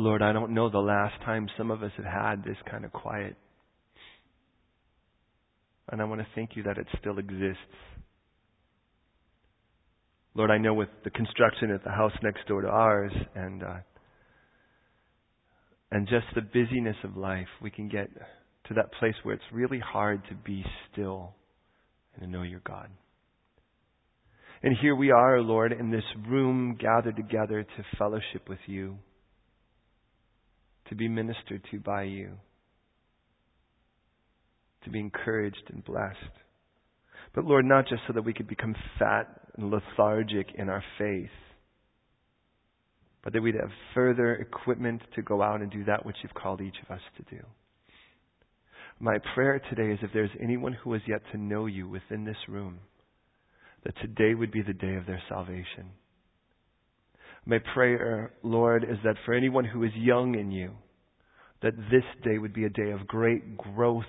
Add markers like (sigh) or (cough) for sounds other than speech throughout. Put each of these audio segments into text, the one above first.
Lord, I don't know the last time some of us have had this kind of quiet. And I want to thank you that it still exists. Lord, I know with the construction at the house next door to ours and uh, and just the busyness of life, we can get to that place where it's really hard to be still and to know your God. And here we are, Lord, in this room gathered together to fellowship with you, to be ministered to by you, to be encouraged and blessed. But Lord, not just so that we could become fat and lethargic in our faith, but that we'd have further equipment to go out and do that which you've called each of us to do. My prayer today is if there's anyone who has yet to know you within this room, that today would be the day of their salvation. My prayer, Lord, is that for anyone who is young in you, that this day would be a day of great growth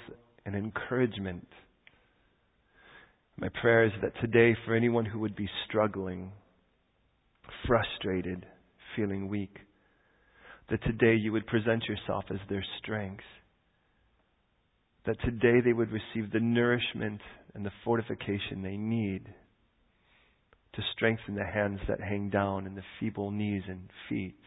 and encouragement. My prayer is that today, for anyone who would be struggling, frustrated, feeling weak, that today you would present yourself as their strength. That today they would receive the nourishment and the fortification they need to strengthen the hands that hang down and the feeble knees and feet.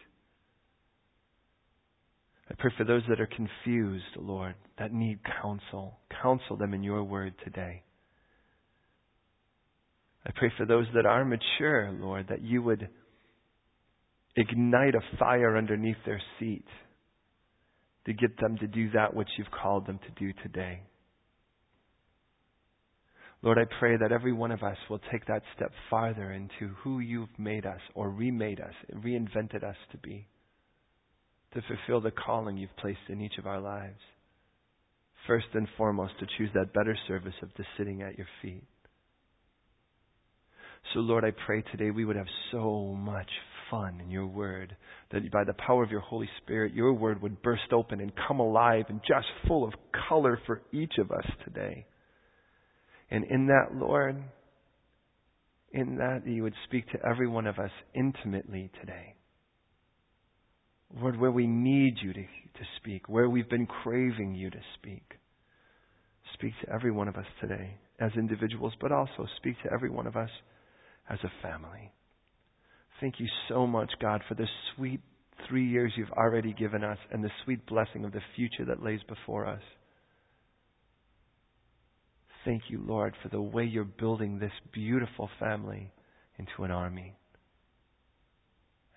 I pray for those that are confused, Lord, that need counsel. Counsel them in your word today. I pray for those that are mature, Lord, that you would ignite a fire underneath their seat to get them to do that which you've called them to do today. Lord, I pray that every one of us will take that step farther into who you've made us or remade us, reinvented us to be, to fulfill the calling you've placed in each of our lives. First and foremost, to choose that better service of just sitting at your feet. So, Lord, I pray today we would have so much fun in your word that by the power of your Holy Spirit, your word would burst open and come alive and just full of color for each of us today. And in that, Lord, in that, you would speak to every one of us intimately today. Lord, where we need you to, to speak, where we've been craving you to speak. Speak to every one of us today as individuals, but also speak to every one of us as a family. Thank you so much, God, for the sweet three years you've already given us and the sweet blessing of the future that lays before us. Thank you, Lord, for the way you're building this beautiful family into an army.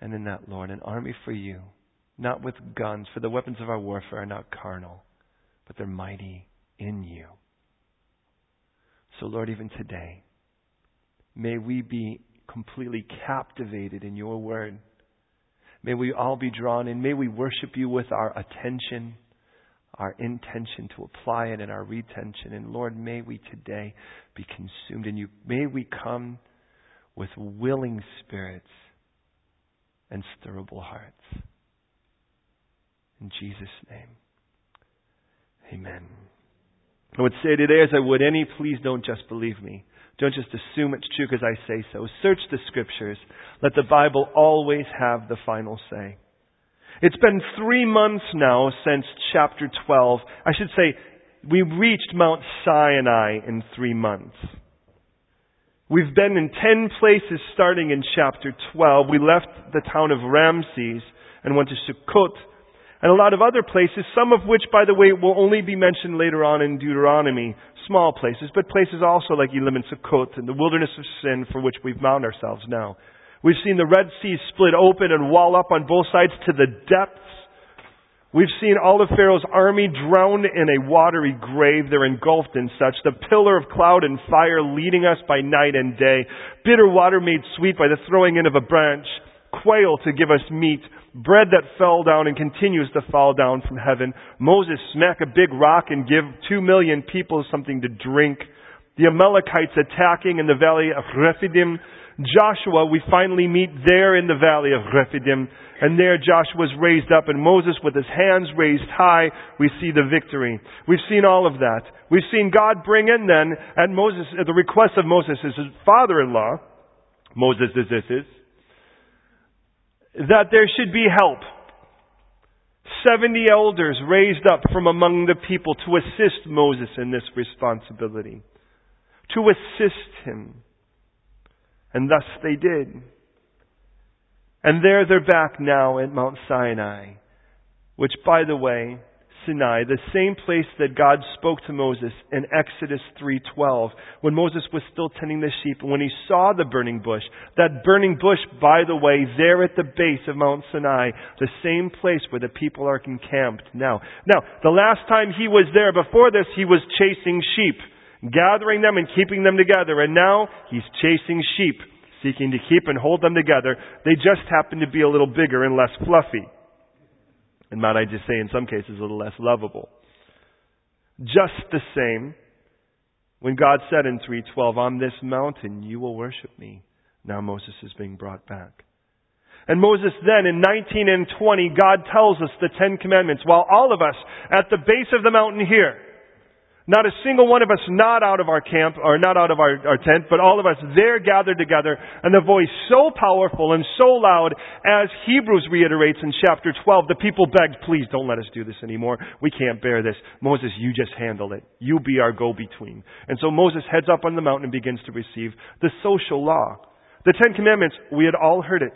And in that, Lord, an army for you, not with guns, for the weapons of our warfare are not carnal, but they're mighty in you. So, Lord, even today, may we be completely captivated in your word. May we all be drawn in. May we worship you with our attention our intention to apply it and our retention. And Lord, may we today be consumed in you. May we come with willing spirits and stirrable hearts. In Jesus' name. Amen. I would say today, as I would any, please don't just believe me. Don't just assume it's true because I say so. Search the scriptures. Let the Bible always have the final say. It's been three months now since chapter 12. I should say, we reached Mount Sinai in three months. We've been in ten places starting in chapter 12. We left the town of Ramses and went to Sukkot and a lot of other places, some of which, by the way, will only be mentioned later on in Deuteronomy. Small places, but places also like Elim and Sukkot and the wilderness of sin for which we've bound ourselves now. We've seen the Red Sea split open and wall up on both sides to the depths. We've seen all of Pharaoh's army drowned in a watery grave. They're engulfed in such. The pillar of cloud and fire leading us by night and day. Bitter water made sweet by the throwing in of a branch. Quail to give us meat. Bread that fell down and continues to fall down from heaven. Moses smack a big rock and give two million people something to drink. The Amalekites attacking in the valley of Rephidim. Joshua, we finally meet there in the valley of Rephidim. And there Joshua is raised up and Moses with his hands raised high, we see the victory. We've seen all of that. We've seen God bring in then, at Moses, at the request of Moses, his father-in-law, Moses is this is, that there should be help. 70 elders raised up from among the people to assist Moses in this responsibility. To assist him. And thus they did. And there they're back now at Mount Sinai, which by the way, Sinai, the same place that God spoke to Moses in Exodus 3:12, when Moses was still tending the sheep and when he saw the burning bush. That burning bush, by the way, there at the base of Mount Sinai, the same place where the people are encamped now. Now, the last time he was there before this, he was chasing sheep, gathering them and keeping them together, and now he's chasing sheep, seeking to keep and hold them together. They just happen to be a little bigger and less fluffy and might I just say in some cases a little less lovable. Just the same, when God said in 3:12, "On this mountain you will worship me." Now Moses is being brought back. And Moses then in 19 and 20, God tells us the 10 commandments while all of us at the base of the mountain here not a single one of us not out of our camp, or not out of our, our tent, but all of us there gathered together, and the voice so powerful and so loud, as Hebrews reiterates in chapter 12, the people begged, please don't let us do this anymore. We can't bear this. Moses, you just handle it. You be our go-between. And so Moses heads up on the mountain and begins to receive the social law. The Ten Commandments, we had all heard it.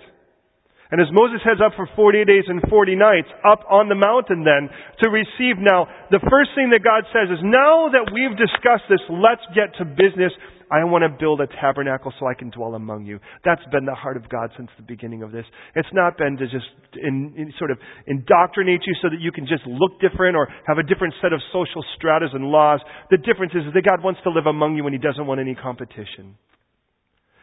And as Moses heads up for 40 days and 40 nights up on the mountain then to receive now, the first thing that God says is, now that we've discussed this, let's get to business. I want to build a tabernacle so I can dwell among you. That's been the heart of God since the beginning of this. It's not been to just in, in sort of indoctrinate you so that you can just look different or have a different set of social stratas and laws. The difference is that God wants to live among you and He doesn't want any competition.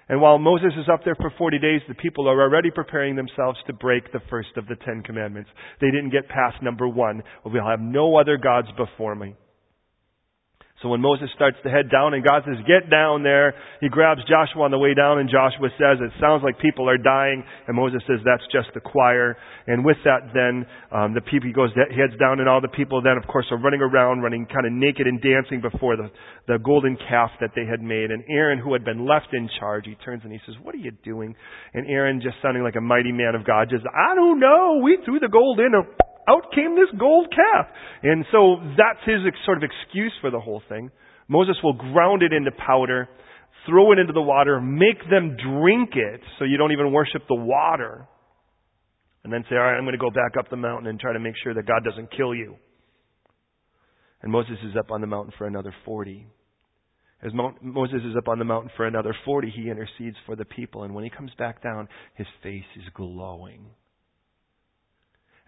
And while Moses is up there for 40 days, the people are already preparing themselves to break the first of the Ten Commandments. They didn't get past number one. We'll have no other gods before me. So when Moses starts to head down and God says, get down there, he grabs Joshua on the way down and Joshua says, it sounds like people are dying. And Moses says, that's just the choir. And with that then, um, the people, he goes, heads down and all the people then of course are running around, running kind of naked and dancing before the, the golden calf that they had made. And Aaron, who had been left in charge, he turns and he says, what are you doing? And Aaron, just sounding like a mighty man of God, just, I don't know, we threw the gold in out came this gold calf. And so that's his sort of excuse for the whole thing. Moses will ground it into powder, throw it into the water, make them drink it so you don't even worship the water. And then say, all right, I'm going to go back up the mountain and try to make sure that God doesn't kill you. And Moses is up on the mountain for another 40. As Moses is up on the mountain for another 40, he intercedes for the people. And when he comes back down, his face is glowing.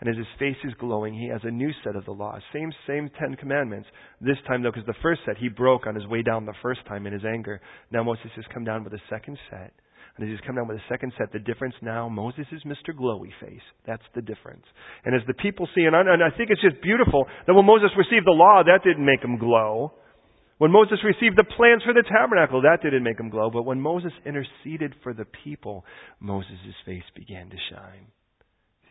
And as his face is glowing, he has a new set of the laws. Same, same Ten Commandments. This time, though, because the first set he broke on his way down the first time in his anger. Now Moses has come down with a second set. And as he's come down with a second set, the difference now, Moses is Mr. Glowy Face. That's the difference. And as the people see, and I, and I think it's just beautiful that when Moses received the law, that didn't make him glow. When Moses received the plans for the tabernacle, that didn't make him glow. But when Moses interceded for the people, Moses' face began to shine.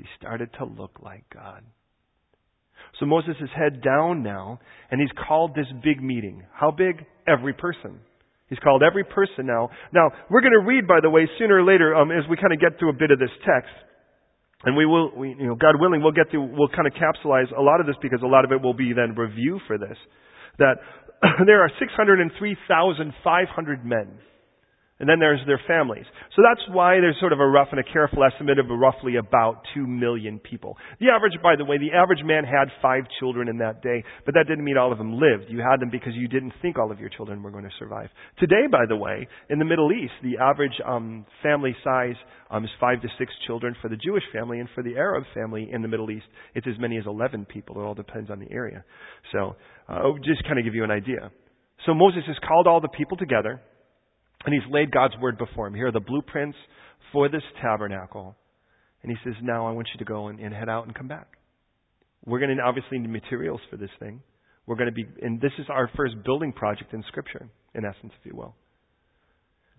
He started to look like God. So Moses is head down now, and he's called this big meeting. How big? Every person. He's called every person now. Now, we're going to read, by the way, sooner or later, um, as we kind of get through a bit of this text. And we will, we, you know, God willing, we'll get through, we'll kind of capsulize a lot of this because a lot of it will be then review for this. That (clears throat) there are 603,500 men and then there's their families. So that's why there's sort of a rough and a careful estimate of roughly about two million people. The average, by the way, the average man had five children in that day, but that didn't mean all of them lived. You had them because you didn't think all of your children were going to survive. Today, by the way, in the Middle East, the average um, family size um, is five to six children for the Jewish family, and for the Arab family in the Middle East, it's as many as 11 people. It all depends on the area. So, uh, just kind of give you an idea. So Moses has called all the people together. And he's laid God's word before him. Here are the blueprints for this tabernacle. And he says, now I want you to go and, and head out and come back. We're going to obviously need materials for this thing. We're going to be, and this is our first building project in Scripture, in essence, if you will.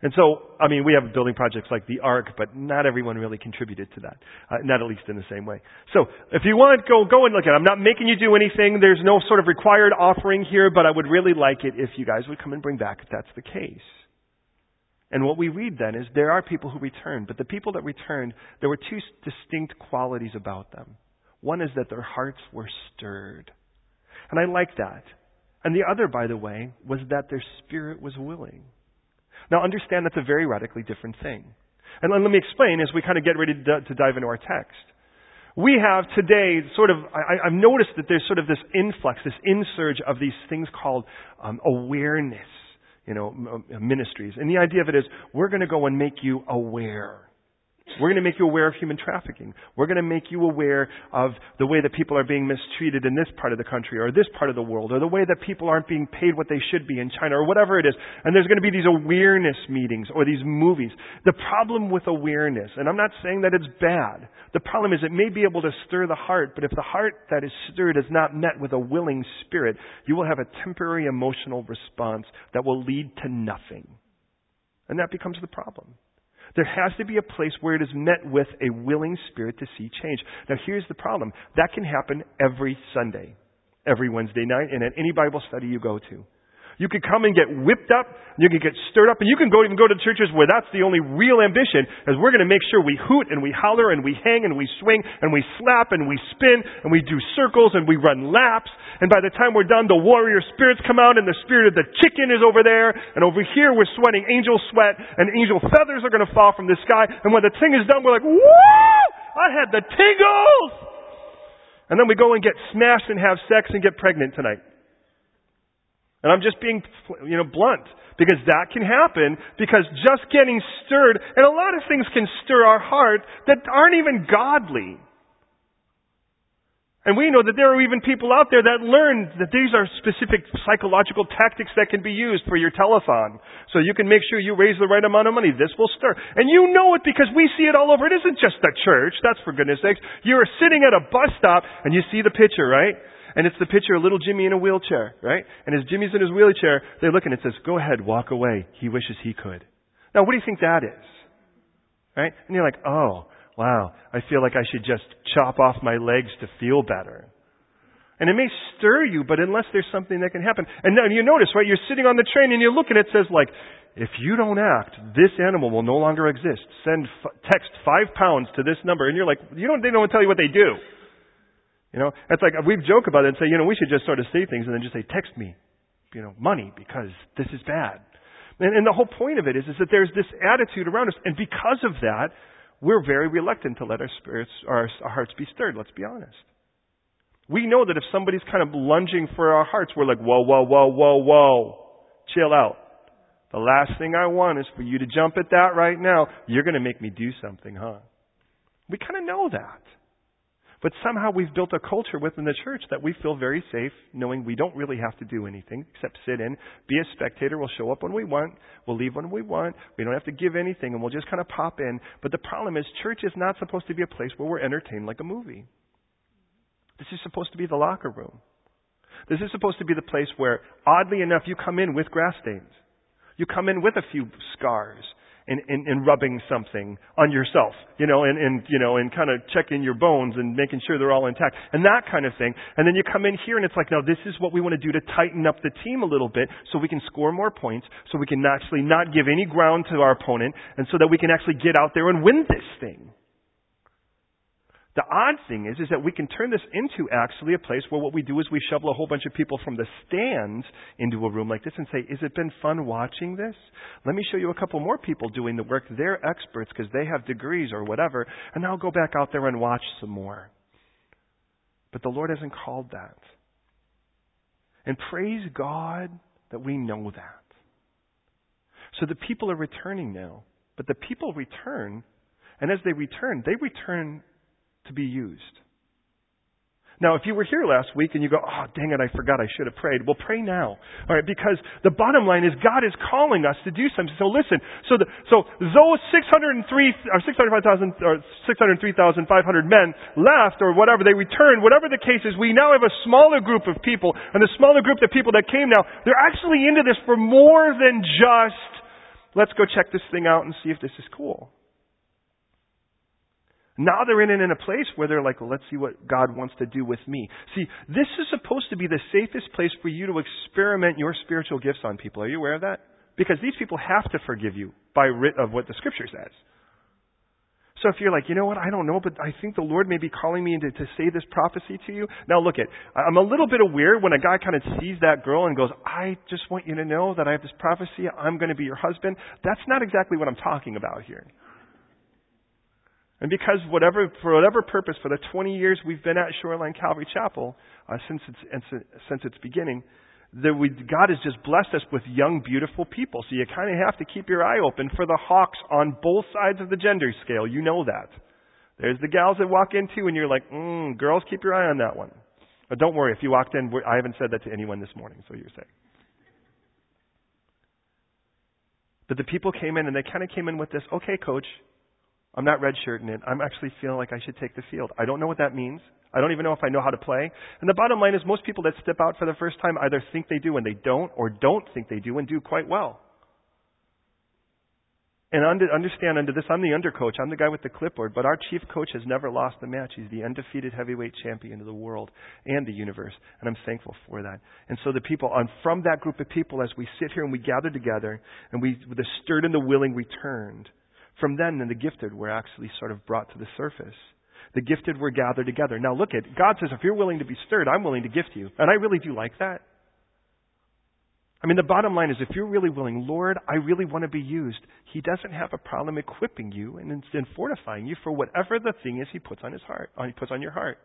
And so, I mean, we have building projects like the Ark, but not everyone really contributed to that. Uh, not at least in the same way. So, if you want, go, go and look at it. I'm not making you do anything. There's no sort of required offering here, but I would really like it if you guys would come and bring back if that's the case. And what we read then is there are people who returned, but the people that returned, there were two distinct qualities about them. One is that their hearts were stirred. And I like that. And the other, by the way, was that their spirit was willing. Now understand that's a very radically different thing. And let me explain as we kind of get ready to, dive into our text. We have today sort of, I, have noticed that there's sort of this influx, this insurge of these things called um, awareness, you know, ministries. And the idea of it is, we're going to go and make you aware. We're going to make you aware of human trafficking. We're going to make you aware of the way that people are being mistreated in this part of the country or this part of the world or the way that people aren't being paid what they should be in China or whatever it is. And there's going to be these awareness meetings or these movies. The problem with awareness, and I'm not saying that it's bad, the problem is it may be able to stir the heart, but if the heart that is stirred is not met with a willing spirit, you will have a temporary emotional response that will lead to nothing. And that becomes the problem. There has to be a place where it is met with a willing spirit to see change. Now here's the problem. That can happen every Sunday, every Wednesday night, and at any Bible study you go to. You could come and get whipped up, and you could get stirred up, and you can go even go to churches where that's the only real ambition, is we're going to make sure we hoot and we holler and we hang and we swing and we slap and we spin and we do circles and we run laps. And by the time we're done, the warrior spirits come out and the spirit of the chicken is over there, and over here we're sweating angel sweat and angel feathers are going to fall from the sky. And when the thing is done, we're like, woo! I had the tingles! And then we go and get smashed and have sex and get pregnant tonight. And I'm just being, you know, blunt. Because that can happen because just getting stirred, and a lot of things can stir our heart that aren't even godly. And we know that there are even people out there that learn that these are specific psychological tactics that can be used for your telethon. So you can make sure you raise the right amount of money. This will stir. And you know it because we see it all over. It isn't just the church. That's for goodness sakes. You're sitting at a bus stop and you see the picture, right? And it's the picture of little Jimmy in a wheelchair, right? And as Jimmy's in his wheelchair, they look and it says, go ahead, walk away. He wishes he could. Now, what do you think that is? Right? And you're like, oh, wow, I feel like I should just chop off my legs to feel better. And it may stir you, but unless there's something that can happen. And now you notice, right, you're sitting on the train and you look and it says like, if you don't act, this animal will no longer exist. Send, f- text five pounds to this number. And you're like, you don't, they don't tell you what they do. You know, it's like we joke about it and say, you know, we should just sort of say things and then just say, text me, you know, money because this is bad. And, and the whole point of it is, is that there's this attitude around us, and because of that, we're very reluctant to let our spirits, our, our hearts be stirred. Let's be honest. We know that if somebody's kind of lunging for our hearts, we're like, whoa, whoa, whoa, whoa, whoa, chill out. The last thing I want is for you to jump at that right now. You're going to make me do something, huh? We kind of know that. But somehow we've built a culture within the church that we feel very safe knowing we don't really have to do anything except sit in, be a spectator. We'll show up when we want. We'll leave when we want. We don't have to give anything and we'll just kind of pop in. But the problem is church is not supposed to be a place where we're entertained like a movie. This is supposed to be the locker room. This is supposed to be the place where, oddly enough, you come in with grass stains. You come in with a few scars and, and, and rubbing something on yourself, you know, and, and you know, and kind of checking your bones and making sure they're all intact and that kind of thing. And then you come in here and it's like, now this is what we want to do to tighten up the team a little bit so we can score more points, so we can actually not give any ground to our opponent, and so that we can actually get out there and win this thing. The odd thing is, is that we can turn this into actually a place where what we do is we shovel a whole bunch of people from the stands into a room like this and say, "Is it been fun watching this? Let me show you a couple more people doing the work. They're experts because they have degrees or whatever, and I'll go back out there and watch some more." But the Lord hasn't called that. And praise God that we know that. So the people are returning now. But the people return, and as they return, they return to be used. Now, if you were here last week and you go, oh, dang it, I forgot I should have prayed. Well, pray now. All right, because the bottom line is God is calling us to do something. So listen, so the, so those 603, or 605,000, or 603,500 men left, or whatever, they returned, whatever the case is, we now have a smaller group of people, and the smaller group of people that came now, they're actually into this for more than just, let's go check this thing out and see if this is cool. Now they're in in a place where they're like, well, let's see what God wants to do with me. See, this is supposed to be the safest place for you to experiment your spiritual gifts on people. Are you aware of that? Because these people have to forgive you by writ of what the scripture says. So if you're like, you know what, I don't know, but I think the Lord may be calling me to, to say this prophecy to you. Now look at, I'm a little bit weird when a guy kind of sees that girl and goes, I just want you to know that I have this prophecy. I'm going to be your husband. That's not exactly what I'm talking about here. And because whatever, for whatever purpose, for the 20 years we've been at Shoreline Calvary Chapel, uh, since its, since its beginning, that we, God has just blessed us with young, beautiful people. So you kind of have to keep your eye open for the hawks on both sides of the gender scale. You know that. There's the gals that walk in too, and you're like, mm, girls, keep your eye on that one. But don't worry, if you walked in, I haven't said that to anyone this morning, so you're safe. But the people came in, and they kind of came in with this, okay, coach, I'm not redshirting it. I'm actually feeling like I should take the field. I don't know what that means. I don't even know if I know how to play. And the bottom line is most people that step out for the first time either think they do and they don't, or don't think they do and do quite well. And under, understand under this, I'm the undercoach. I'm the guy with the clipboard. But our chief coach has never lost a match. He's the undefeated heavyweight champion of the world and the universe. And I'm thankful for that. And so the people, and from that group of people, as we sit here and we gather together, and we, the stirred and the willing returned, from then, the gifted were actually sort of brought to the surface. The gifted were gathered together. Now look at, God says, if you're willing to be stirred, I'm willing to gift you. And I really do like that. I mean, the bottom line is if you're really willing, Lord, I really want to be used, He doesn't have a problem equipping you and, and fortifying you for whatever the thing is He puts on His heart, He puts on your heart.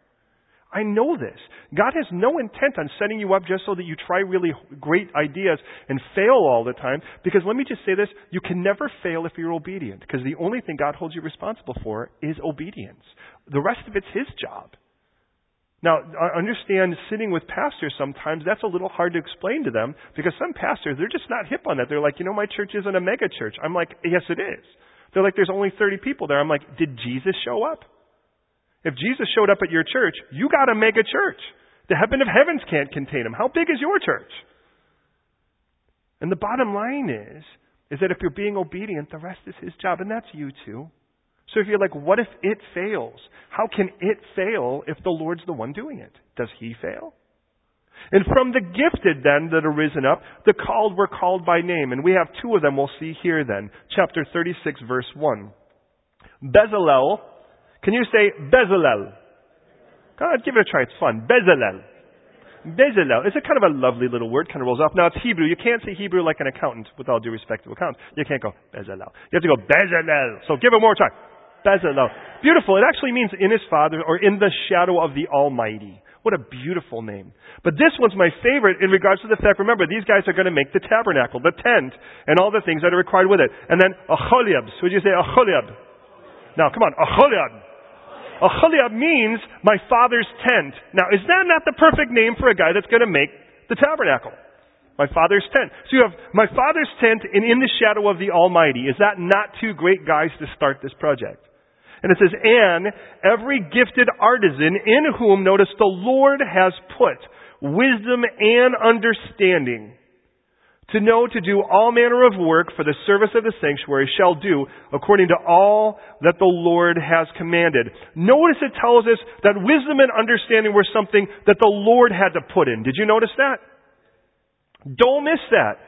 I know this. God has no intent on setting you up just so that you try really great ideas and fail all the time. Because let me just say this, you can never fail if you're obedient. Because the only thing God holds you responsible for is obedience. The rest of it's His job. Now, understand sitting with pastors sometimes, that's a little hard to explain to them because some pastors, they're just not hip on that. They're like, you know, my church isn't a mega church. I'm like, yes, it is. They're like, there's only 30 people there. I'm like, did Jesus show up? If Jesus showed up at your church, you got a mega church. The heaven of heavens can't contain him. How big is your church? And the bottom line is, is that if you're being obedient, the rest is his job, and that's you too. So if you're like, what if it fails? How can it fail if the Lord's the one doing it? Does he fail? And from the gifted then that are risen up, the called were called by name. And we have two of them we'll see here then. Chapter 36 verse 1. Bezalel can you say Bezalel? God, give it a try. It's fun. Bezalel. Bezalel. It's a kind of a lovely little word, kind of rolls off. Now it's Hebrew. You can't say Hebrew like an accountant, with all due respect to accountants. You can't go Bezalel. You have to go Bezalel. So give it more time. Bezalel. Beautiful. It actually means in his father or in the shadow of the Almighty. What a beautiful name. But this one's my favorite in regards to the fact, remember, these guys are going to make the tabernacle, the tent, and all the things that are required with it. And then Acholiab. So would you say Acholiab? Now, come on. Acholiab. Acholiab means my father's tent. Now, is that not the perfect name for a guy that's going to make the tabernacle? My father's tent. So you have my father's tent and in the shadow of the Almighty. Is that not two great guys to start this project? And it says, and every gifted artisan in whom, notice, the Lord has put wisdom and understanding to know to do all manner of work for the service of the sanctuary shall do according to all that the Lord has commanded. Notice it tells us that wisdom and understanding were something that the Lord had to put in. Did you notice that? Don't miss that.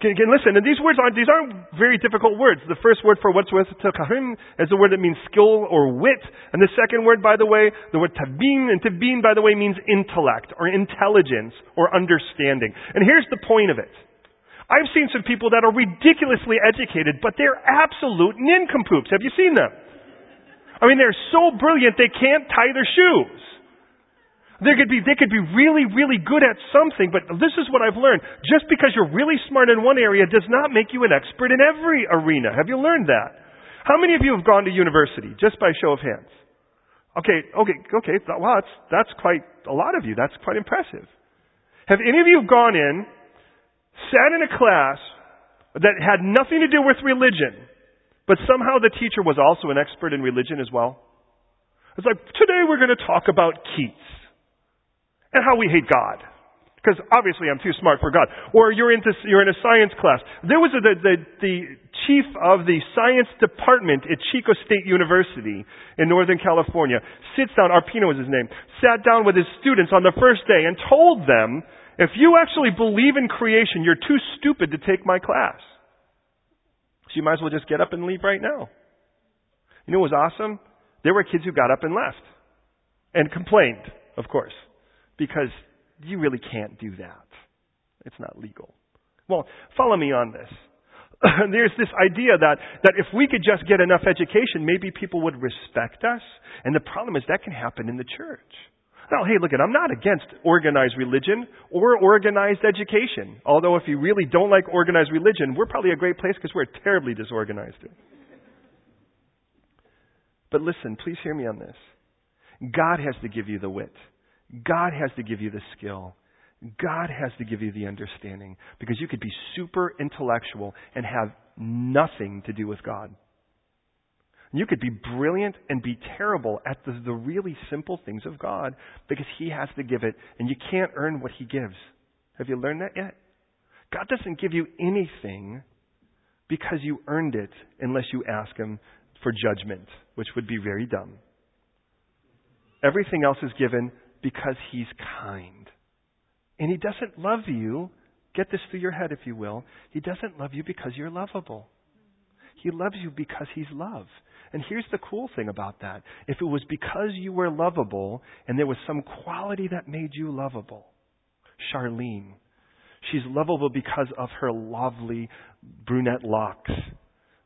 Can, can listen, and these words aren't, these aren't very difficult words. The first word for what's with takahim is the word that means skill or wit. And the second word, by the way, the word tabin, and tabin, by the way, means intellect or intelligence or understanding. And here's the point of it. I've seen some people that are ridiculously educated, but they're absolute nincompoops. Have you seen them? I mean, they're so brilliant they can't tie their shoes. They could be, they could be really, really good at something, but this is what I've learned. Just because you're really smart in one area does not make you an expert in every arena. Have you learned that? How many of you have gone to university? Just by show of hands. Okay, okay, okay. Well, that's, that's quite a lot of you. That's quite impressive. Have any of you gone in sat in a class that had nothing to do with religion, but somehow the teacher was also an expert in religion as well. It's like, today we're going to talk about Keats and how we hate God. Because obviously I'm too smart for God. Or you're, into, you're in a science class. There was a, the, the, the chief of the science department at Chico State University in Northern California sits down, Arpino was his name, sat down with his students on the first day and told them if you actually believe in creation, you're too stupid to take my class. So you might as well just get up and leave right now. You know what was awesome? There were kids who got up and left. And complained, of course. Because you really can't do that. It's not legal. Well, follow me on this. (clears throat) There's this idea that, that if we could just get enough education, maybe people would respect us. And the problem is that can happen in the church. Now, hey, look, at I'm not against organized religion or organized education. Although, if you really don't like organized religion, we're probably a great place because we're terribly disorganized. But listen, please hear me on this. God has to give you the wit. God has to give you the skill. God has to give you the understanding because you could be super intellectual and have nothing to do with God. You could be brilliant and be terrible at the, the really simple things of God because He has to give it, and you can't earn what He gives. Have you learned that yet? God doesn't give you anything because you earned it unless you ask Him for judgment, which would be very dumb. Everything else is given because He's kind. And He doesn't love you, get this through your head if you will, He doesn't love you because you're lovable. He loves you because He's love. And here's the cool thing about that. If it was because you were lovable and there was some quality that made you lovable, Charlene, she's lovable because of her lovely brunette locks.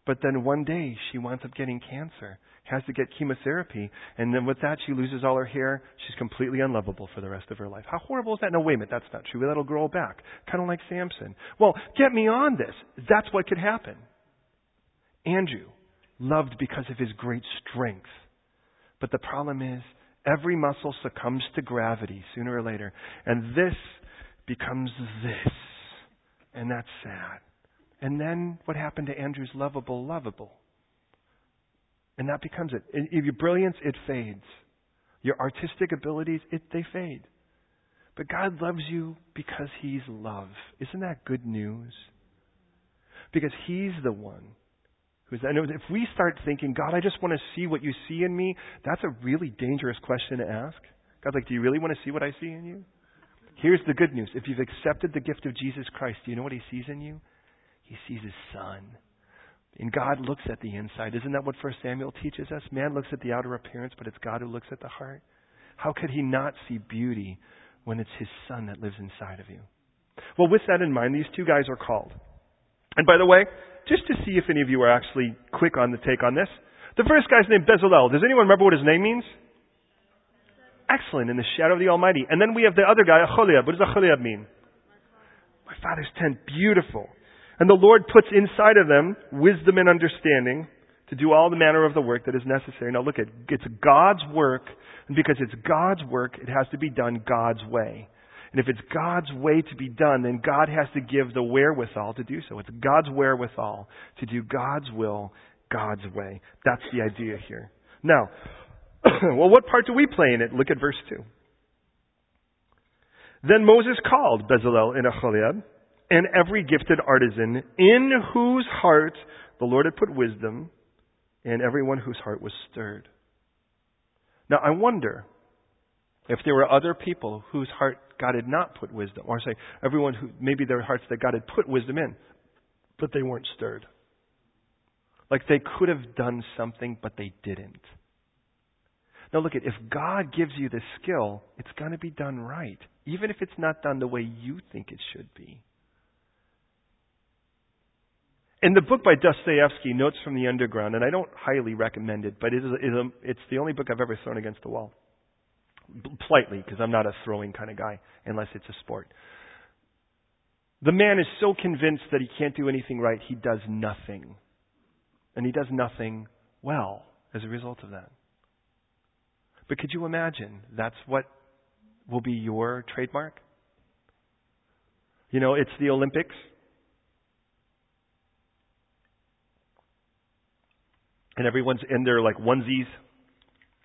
But then one day she winds up getting cancer, has to get chemotherapy, and then with that she loses all her hair. She's completely unlovable for the rest of her life. How horrible is that? No, wait a minute, that's not true. That'll grow back. Kind of like Samson. Well, get me on this. That's what could happen. Andrew, loved because of his great strength. But the problem is, every muscle succumbs to gravity sooner or later. And this becomes this. And that's sad. And then what happened to Andrew's lovable, lovable? And that becomes it. If your brilliance, it fades. Your artistic abilities, it, they fade. But God loves you because He's love. Isn't that good news? Because He's the one and if we start thinking, God, I just want to see what you see in me, that's a really dangerous question to ask. God's like, do you really want to see what I see in you? Here's the good news. If you've accepted the gift of Jesus Christ, do you know what he sees in you? He sees his son. And God looks at the inside. Isn't that what 1 Samuel teaches us? Man looks at the outer appearance, but it's God who looks at the heart. How could he not see beauty when it's his son that lives inside of you? Well, with that in mind, these two guys are called. And by the way, just to see if any of you are actually quick on the take on this. The first guy's named Bezalel. Does anyone remember what his name means? Excellent, in the shadow of the Almighty. And then we have the other guy, Aholiab. What does Aholiab mean? My father's tent. Beautiful. And the Lord puts inside of them wisdom and understanding to do all the manner of the work that is necessary. Now look at it's God's work, and because it's God's work, it has to be done God's way. And if it's God's way to be done, then God has to give the wherewithal to do so. It's God's wherewithal to do God's will, God's way. That's the idea here. Now, (clears throat) well, what part do we play in it? Look at verse 2. Then Moses called Bezalel and Aholiab and every gifted artisan in whose heart the Lord had put wisdom and everyone whose heart was stirred. Now I wonder if there were other people whose heart God had not put wisdom, or say, everyone who, maybe their hearts that God had put wisdom in, but they weren't stirred. Like they could have done something, but they didn't. Now look at, if God gives you the skill, it's going to be done right, even if it's not done the way you think it should be. In the book by Dostoevsky, Notes from the Underground, and I don't highly recommend it, but it is, it's the only book I've ever thrown against the wall politely, because I'm not a throwing kind of guy, unless it's a sport. The man is so convinced that he can't do anything right, he does nothing. And he does nothing well as a result of that. But could you imagine that's what will be your trademark? You know, it's the Olympics. And everyone's in their like onesies,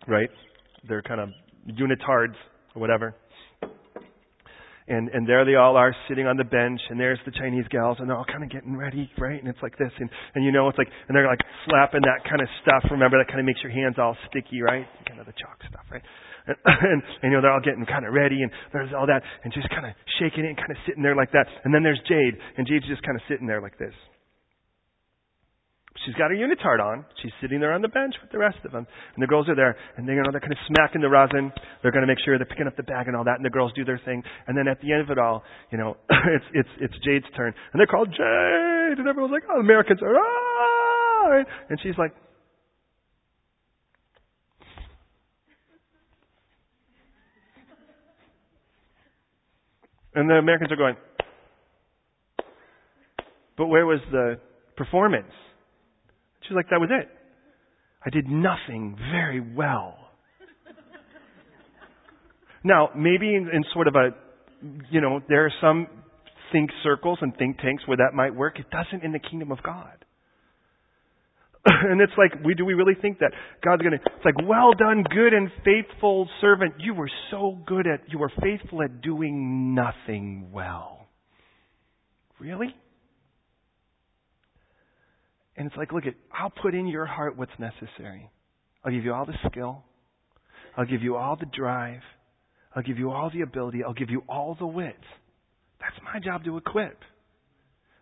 right? They're kind of unitards or whatever. And and there they all are sitting on the bench, and there's the Chinese gals, and they're all kind of getting ready, right? And it's like this, and and you know it's like, and they're like slapping that kind of stuff. Remember that kind of makes your hands all sticky, right? Kind of the chalk stuff, right? And, (laughs) and, and you know they're all getting kind of ready, and there's all that, and just kind of shaking it, and kind of sitting there like that. And then there's Jade, and Jade's just kind of sitting there like this. She's got her unitard on. She's sitting there on the bench with the rest of them. And the girls are there, and they're, you know, they're kind of smacking the rosin. They're going to make sure they're picking up the bag and all that, and the girls do their thing. And then at the end of it all, you know, (coughs) it's, it's, it's Jade's turn. And they're called Jade, and everyone's like, oh, Americans are, ah! And she's like, And the Americans are going, but where was the performance? She's like, that was it. I did nothing very well. now, maybe in, in sort of a, you know, there are some think circles and think tanks where that might work. It doesn't in the kingdom of God. (laughs) and it's like, we do we really think that God's gonna? It's like, well done, good and faithful servant. You were so good at, you were faithful at doing nothing well. Really? And it's like, look at, I'll put in your heart what's necessary. I'll give you all the skill. I'll give you all the drive. I'll give you all the ability. I'll give you all the wit. That's my job to equip.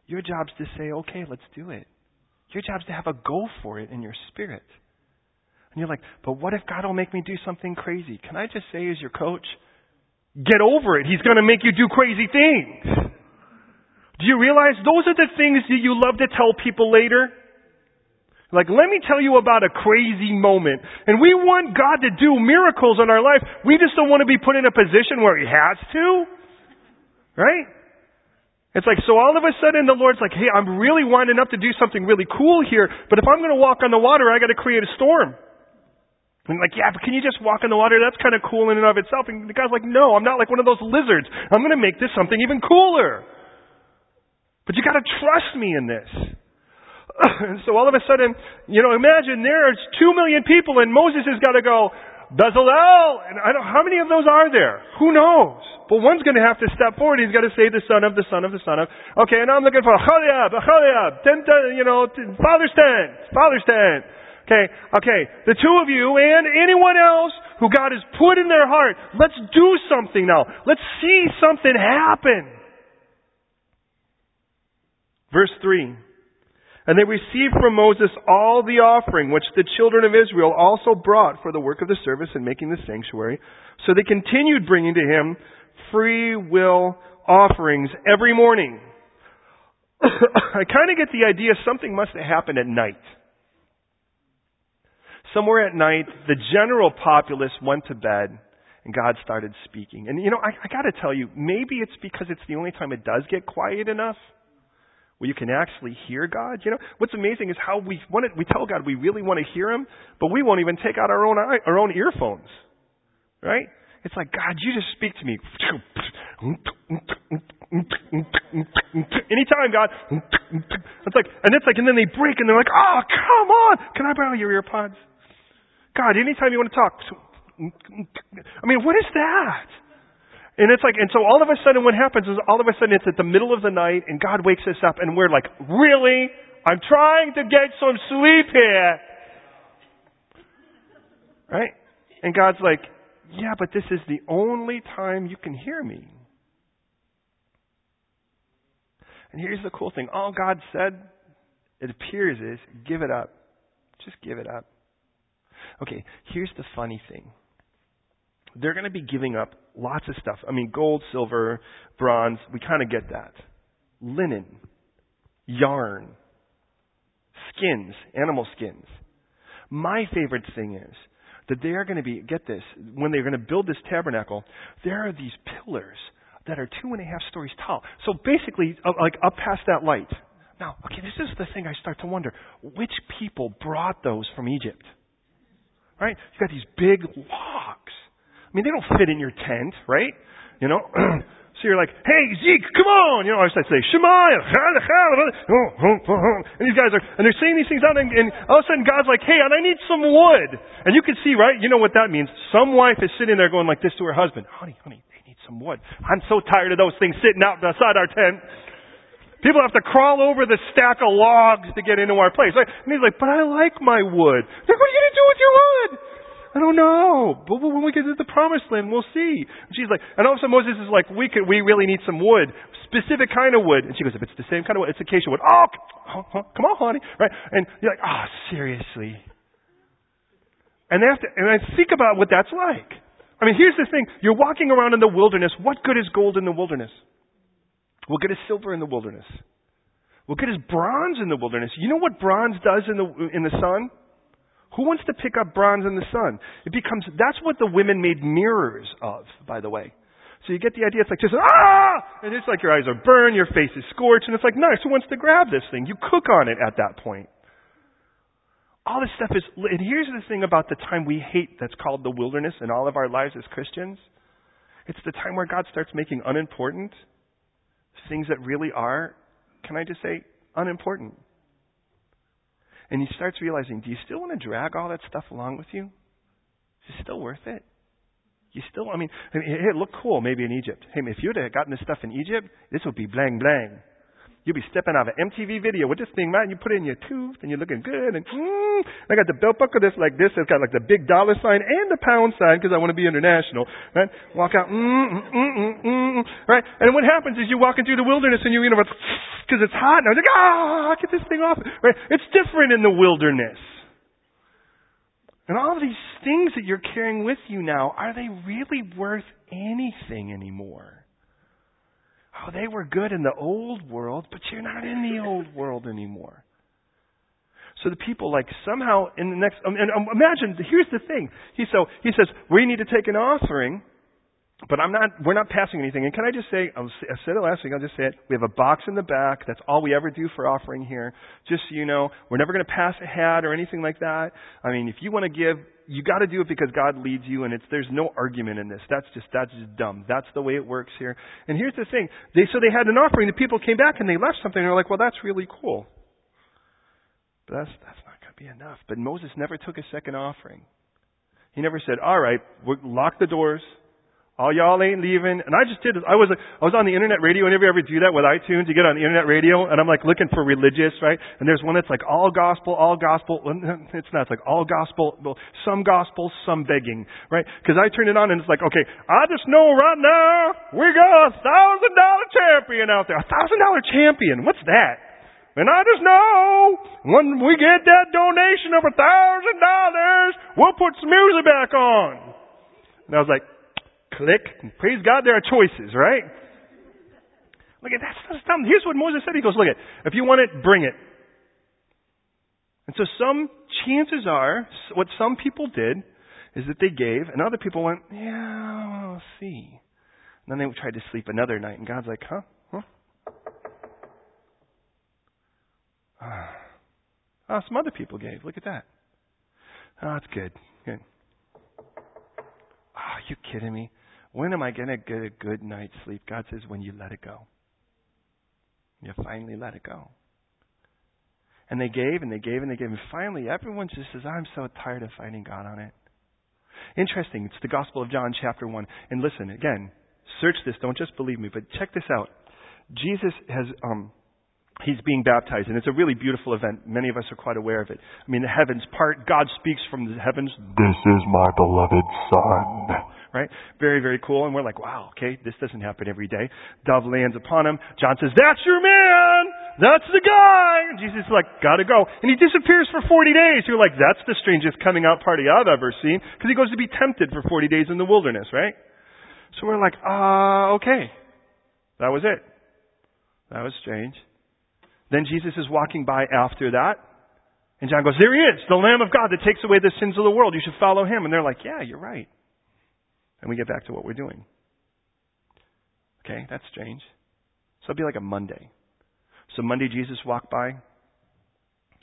Your job's to say, okay, let's do it. Your job's to have a go for it in your spirit. And you're like, but what if God will make me do something crazy? Can I just say, as your coach, get over it. He's going to make you do crazy things. Do you realize those are the things that you love to tell people later? Like, let me tell you about a crazy moment. And we want God to do miracles in our life. We just don't want to be put in a position where He has to. Right? It's like, so all of a sudden the Lord's like, hey, I'm really winding up to do something really cool here, but if I'm going to walk on the water, I got to create a storm. And like, yeah, but can you just walk on the water? That's kind of cool in and of itself. And the guy's like, no, I'm not like one of those lizards. I'm going to make this something even cooler. But you got to trust me in this. And (laughs) so all of a sudden, you know, imagine there's two million people and Moses has got to go, Bezalel! And I don't, how many of those are there? Who knows? But one's going to have to step forward. He's got to say the son of the son of the son of. Okay, and I'm looking for Chaliab, Chaliab, you know, father's tent, father's tent. Okay, okay. The two of you and anyone else who God has put in their heart, let's do something now. Let's see something happen. Verse 3. And they received from Moses all the offering which the children of Israel also brought for the work of the service in making the sanctuary. So they continued bringing to him free will offerings every morning. (coughs) I kind of get the idea something must have happened at night. Somewhere at night, the general populace went to bed and God started speaking. And you know, I, I got to tell you, maybe it's because it's the only time it does get quiet enough where you can actually hear God. You know, what's amazing is how we want to, we tell God we really want to hear Him, but we won't even take out our own our own earphones, right? It's like God, you just speak to me. Anytime, God. It's like, and it's like, and then they break, and they're like, "Oh, come on! Can I borrow your earpods?" God, anytime you want to talk. I mean, what is that? And it's like, and so all of a sudden what happens is all of a sudden it's at the middle of the night and God wakes us up and we're like, really? I'm trying to get some sleep here. Right? And God's like, yeah, but this is the only time you can hear me. And here's the cool thing. All God said, it appears, is give it up. Just give it up. Okay, here's the funny thing they're going to be giving up lots of stuff. I mean, gold, silver, bronze, we kind of get that. Linen, yarn, skins, animal skins. My favorite thing is that they are going to be, get this, when they're going to build this tabernacle, there are these pillars that are two and a half stories tall. So basically, uh, like up past that light. Now, okay, this is the thing I start to wonder. Which people brought those from Egypt? Right? You've got these big logs. I mean, they don't fit in your tent, right? You know? (clears throat) so you're like, hey, Zeke, come on! You know, I say, Shemaiah, and these guys are, and they're saying these things out, and, and all of a sudden God's like, hey, and I need some wood. And you can see, right? You know what that means. Some wife is sitting there going like this to her husband, honey, honey, they need some wood. I'm so tired of those things sitting out outside our tent. People have to crawl over the stack of logs to get into our place. And he's like, but I like my wood. Like, what are you going to do with your wood? I don't know. But when we get to the promised land, we'll see. And she's like, and all of a sudden Moses is like, we could, we really need some wood. Specific kind of wood. And she goes, if it's the same kind of wood, it's acacia wood. Oh, come on, honey. Right? And you're like, oh, seriously. And they have to, and I think about what that's like. I mean, here's the thing. You're walking around in the wilderness. What good is gold in the wilderness? What good is silver in the wilderness? What good is bronze in the wilderness? You know what bronze does in the, in the sun? Who wants to pick up bronze in the sun? It becomes, that's what the women made mirrors of, by the way. So you get the idea, it's like just, ah! And it's like your eyes are burned, your face is scorched, and it's like, nice, who wants to grab this thing? You cook on it at that point. All this stuff is, and here's the thing about the time we hate that's called the wilderness in all of our lives as Christians. It's the time where God starts making unimportant things that really are, can I just say, unimportant. And he starts realizing, do you still want to drag all that stuff along with you? Is it still worth it? You still, I mean, I hey, it looked cool maybe in Egypt. Hey, if you'd have gotten this stuff in Egypt, this would be blang blang. You'll be stepping out of an MTV video with this thing, man. You put it in your tooth, and you're looking good. And mm, I got the belt buckle that's like this. It's got like the big dollar sign and the pound sign because I want to be international. Right? Walk out, mm, mm, mm, mm, mm, right? And what happens is you're walking through the wilderness and you're, you know, because it's hot. And I was like, ah, get this thing off. Right? It's different in the wilderness. And all these things that you're carrying with you now, are they really worth anything anymore? Oh, they were good in the old world, but you're not in the old world anymore. So the people like somehow in the next, um, and um, imagine, here's the thing. He, so, he says, we need to take an offering, but I'm not, we're not passing anything. And can I just say, I said it last week, I'll just say it. We have a box in the back. That's all we ever do for offering here. Just so you know, we're never going to pass a hat or anything like that. I mean, if you want to give, you got to do it because God leads you, and it's there's no argument in this. That's just that's just dumb. That's the way it works here. And here's the thing: they so they had an offering. The people came back and they left something. And they're like, well, that's really cool. But that's that's not going to be enough. But Moses never took a second offering. He never said, all right, lock the doors. All y'all ain't leaving. And I just did, I was, I was on the internet radio. You ever do that with iTunes, you get on the internet radio, and I'm like looking for religious, right? And there's one that's like all gospel, all gospel. (laughs) It's not, it's like all gospel, some gospel, some begging, right? Because I turn it on and it's like, okay, I just know right now we got a thousand dollar champion out there. A thousand dollar champion. What's that? And I just know when we get that donation of a thousand dollars, we'll put some music back on. And I was like, Click. Praise God, there are choices, right? Look at that. That's dumb. Here's what Moses said. He goes, look at, if you want it, bring it. And so some chances are, what some people did is that they gave, and other people went, yeah, we'll see. And then they tried to sleep another night, and God's like, huh? Huh? Oh, (sighs) some other people gave. Look at that. Oh, that's good. Good. Oh, are you kidding me? When am I going to get a good night's sleep? God says, when you let it go. You finally let it go. And they gave and they gave and they gave. And finally, everyone just says, I'm so tired of fighting God on it. Interesting. It's the Gospel of John, chapter 1. And listen, again, search this. Don't just believe me, but check this out. Jesus has, um, he's being baptized, and it's a really beautiful event. Many of us are quite aware of it. I mean, the heavens part. God speaks from the heavens. This is my beloved Son right? Very, very cool. And we're like, wow, okay, this doesn't happen every day. Dove lands upon him. John says, that's your man! That's the guy! And Jesus is like, gotta go. And he disappears for 40 days. You're like, that's the strangest coming out party I've ever seen. Because he goes to be tempted for 40 days in the wilderness, right? So we're like, ah, uh, okay. That was it. That was strange. Then Jesus is walking by after that. And John goes, There he is, the Lamb of God that takes away the sins of the world. You should follow him. And they're like, Yeah, you're right and we get back to what we're doing. Okay, that's strange. So it'd be like a Monday. So Monday, Jesus walked by,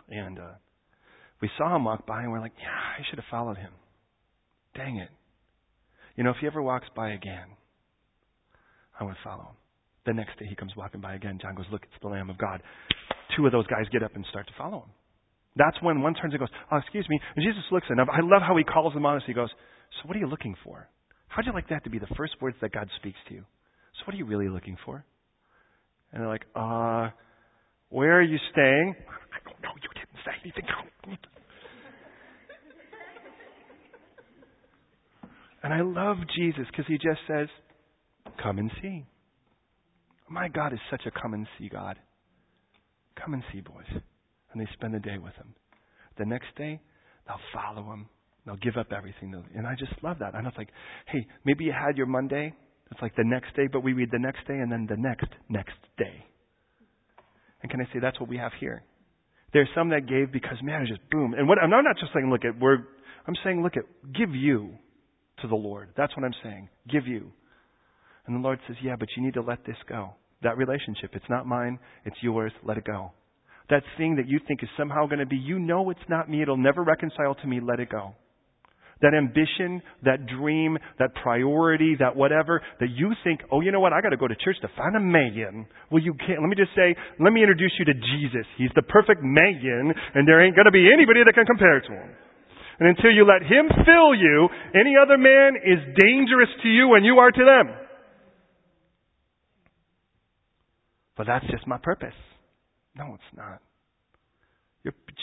and uh, we saw him walk by, and we're like, yeah, I should have followed him. Dang it. You know, if he ever walks by again, I would follow him. The next day he comes walking by again. John goes, Look, it's the Lamb of God. Two of those guys get up and start to follow him. That's when one turns and goes, Oh, excuse me. And Jesus looks at him. I love how he calls them honest. He goes, So what are you looking for? How'd you like that to be the first words that God speaks to you? So what are you really looking for? And they're like, uh, where are you staying? (laughs) I don't know. You didn't say anything. (laughs) And I love Jesus because he just says, Come and see. My God is such a come and see God. Come and see, boys. And they spend the day with him. The next day, they'll follow him. They'll give up everything. And I just love that. And it's like, hey, maybe you had your Monday. It's like the next day, but we read the next day and then the next, next day. And can I say that's what we have here? There's some that gave because, man, it's just boom. And what, I'm not just saying, look at, we're, I'm saying, look at, give you to the Lord. That's what I'm saying. Give you. And the Lord says, yeah, but you need to let this go. That relationship, it's not mine, it's yours, let it go. That thing that you think is somehow going to be, you know it's not me, it'll never reconcile to me, let it go. That ambition, that dream, that priority, that whatever, that you think, oh, you know what, I gotta go to church to find a man. Well, you can't. Let me just say, let me introduce you to Jesus. He's the perfect man, and there ain't gonna be anybody that can compare to him. And until you let him fill you, any other man is dangerous to you and you are to them. But that's just my purpose. No, it's not.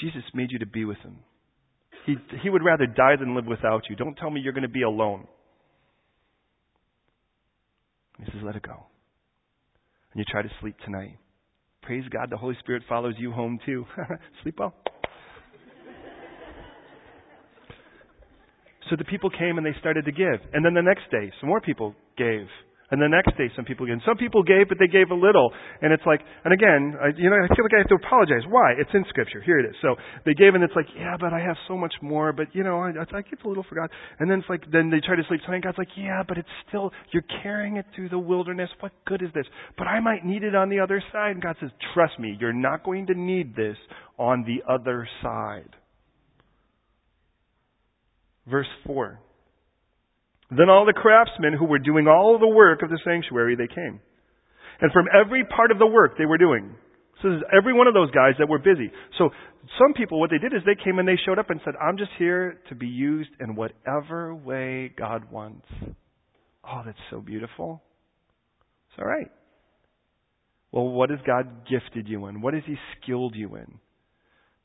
Jesus made you to be with Him. He, he would rather die than live without you. Don't tell me you're going to be alone. He says, let it go. And you try to sleep tonight. Praise God, the Holy Spirit follows you home too. (laughs) sleep well. so the people came and they started to give. And then the next day, some more people gave. And the next day, some people gave. Some people gave, but they gave a little. And it's like, and again, I, you know, I feel like I have to apologize. Why? It's in Scripture. Here it is. So they gave, and it's like, yeah, but I have so much more. But you know, I, I get a little forgot. And then it's like, then they try to sleep tonight. God's like, yeah, but it's still, you're carrying it through the wilderness. What good is this? But I might need it on the other side. And God says, trust me, you're not going to need this on the other side. Verse four. Then all the craftsmen who were doing all the work of the sanctuary, they came. And from every part of the work they were doing. So this is every one of those guys that were busy. So some people, what they did is they came and they showed up and said, I'm just here to be used in whatever way God wants. Oh, that's so beautiful. It's all right. Well, what has God gifted you in? What has He skilled you in?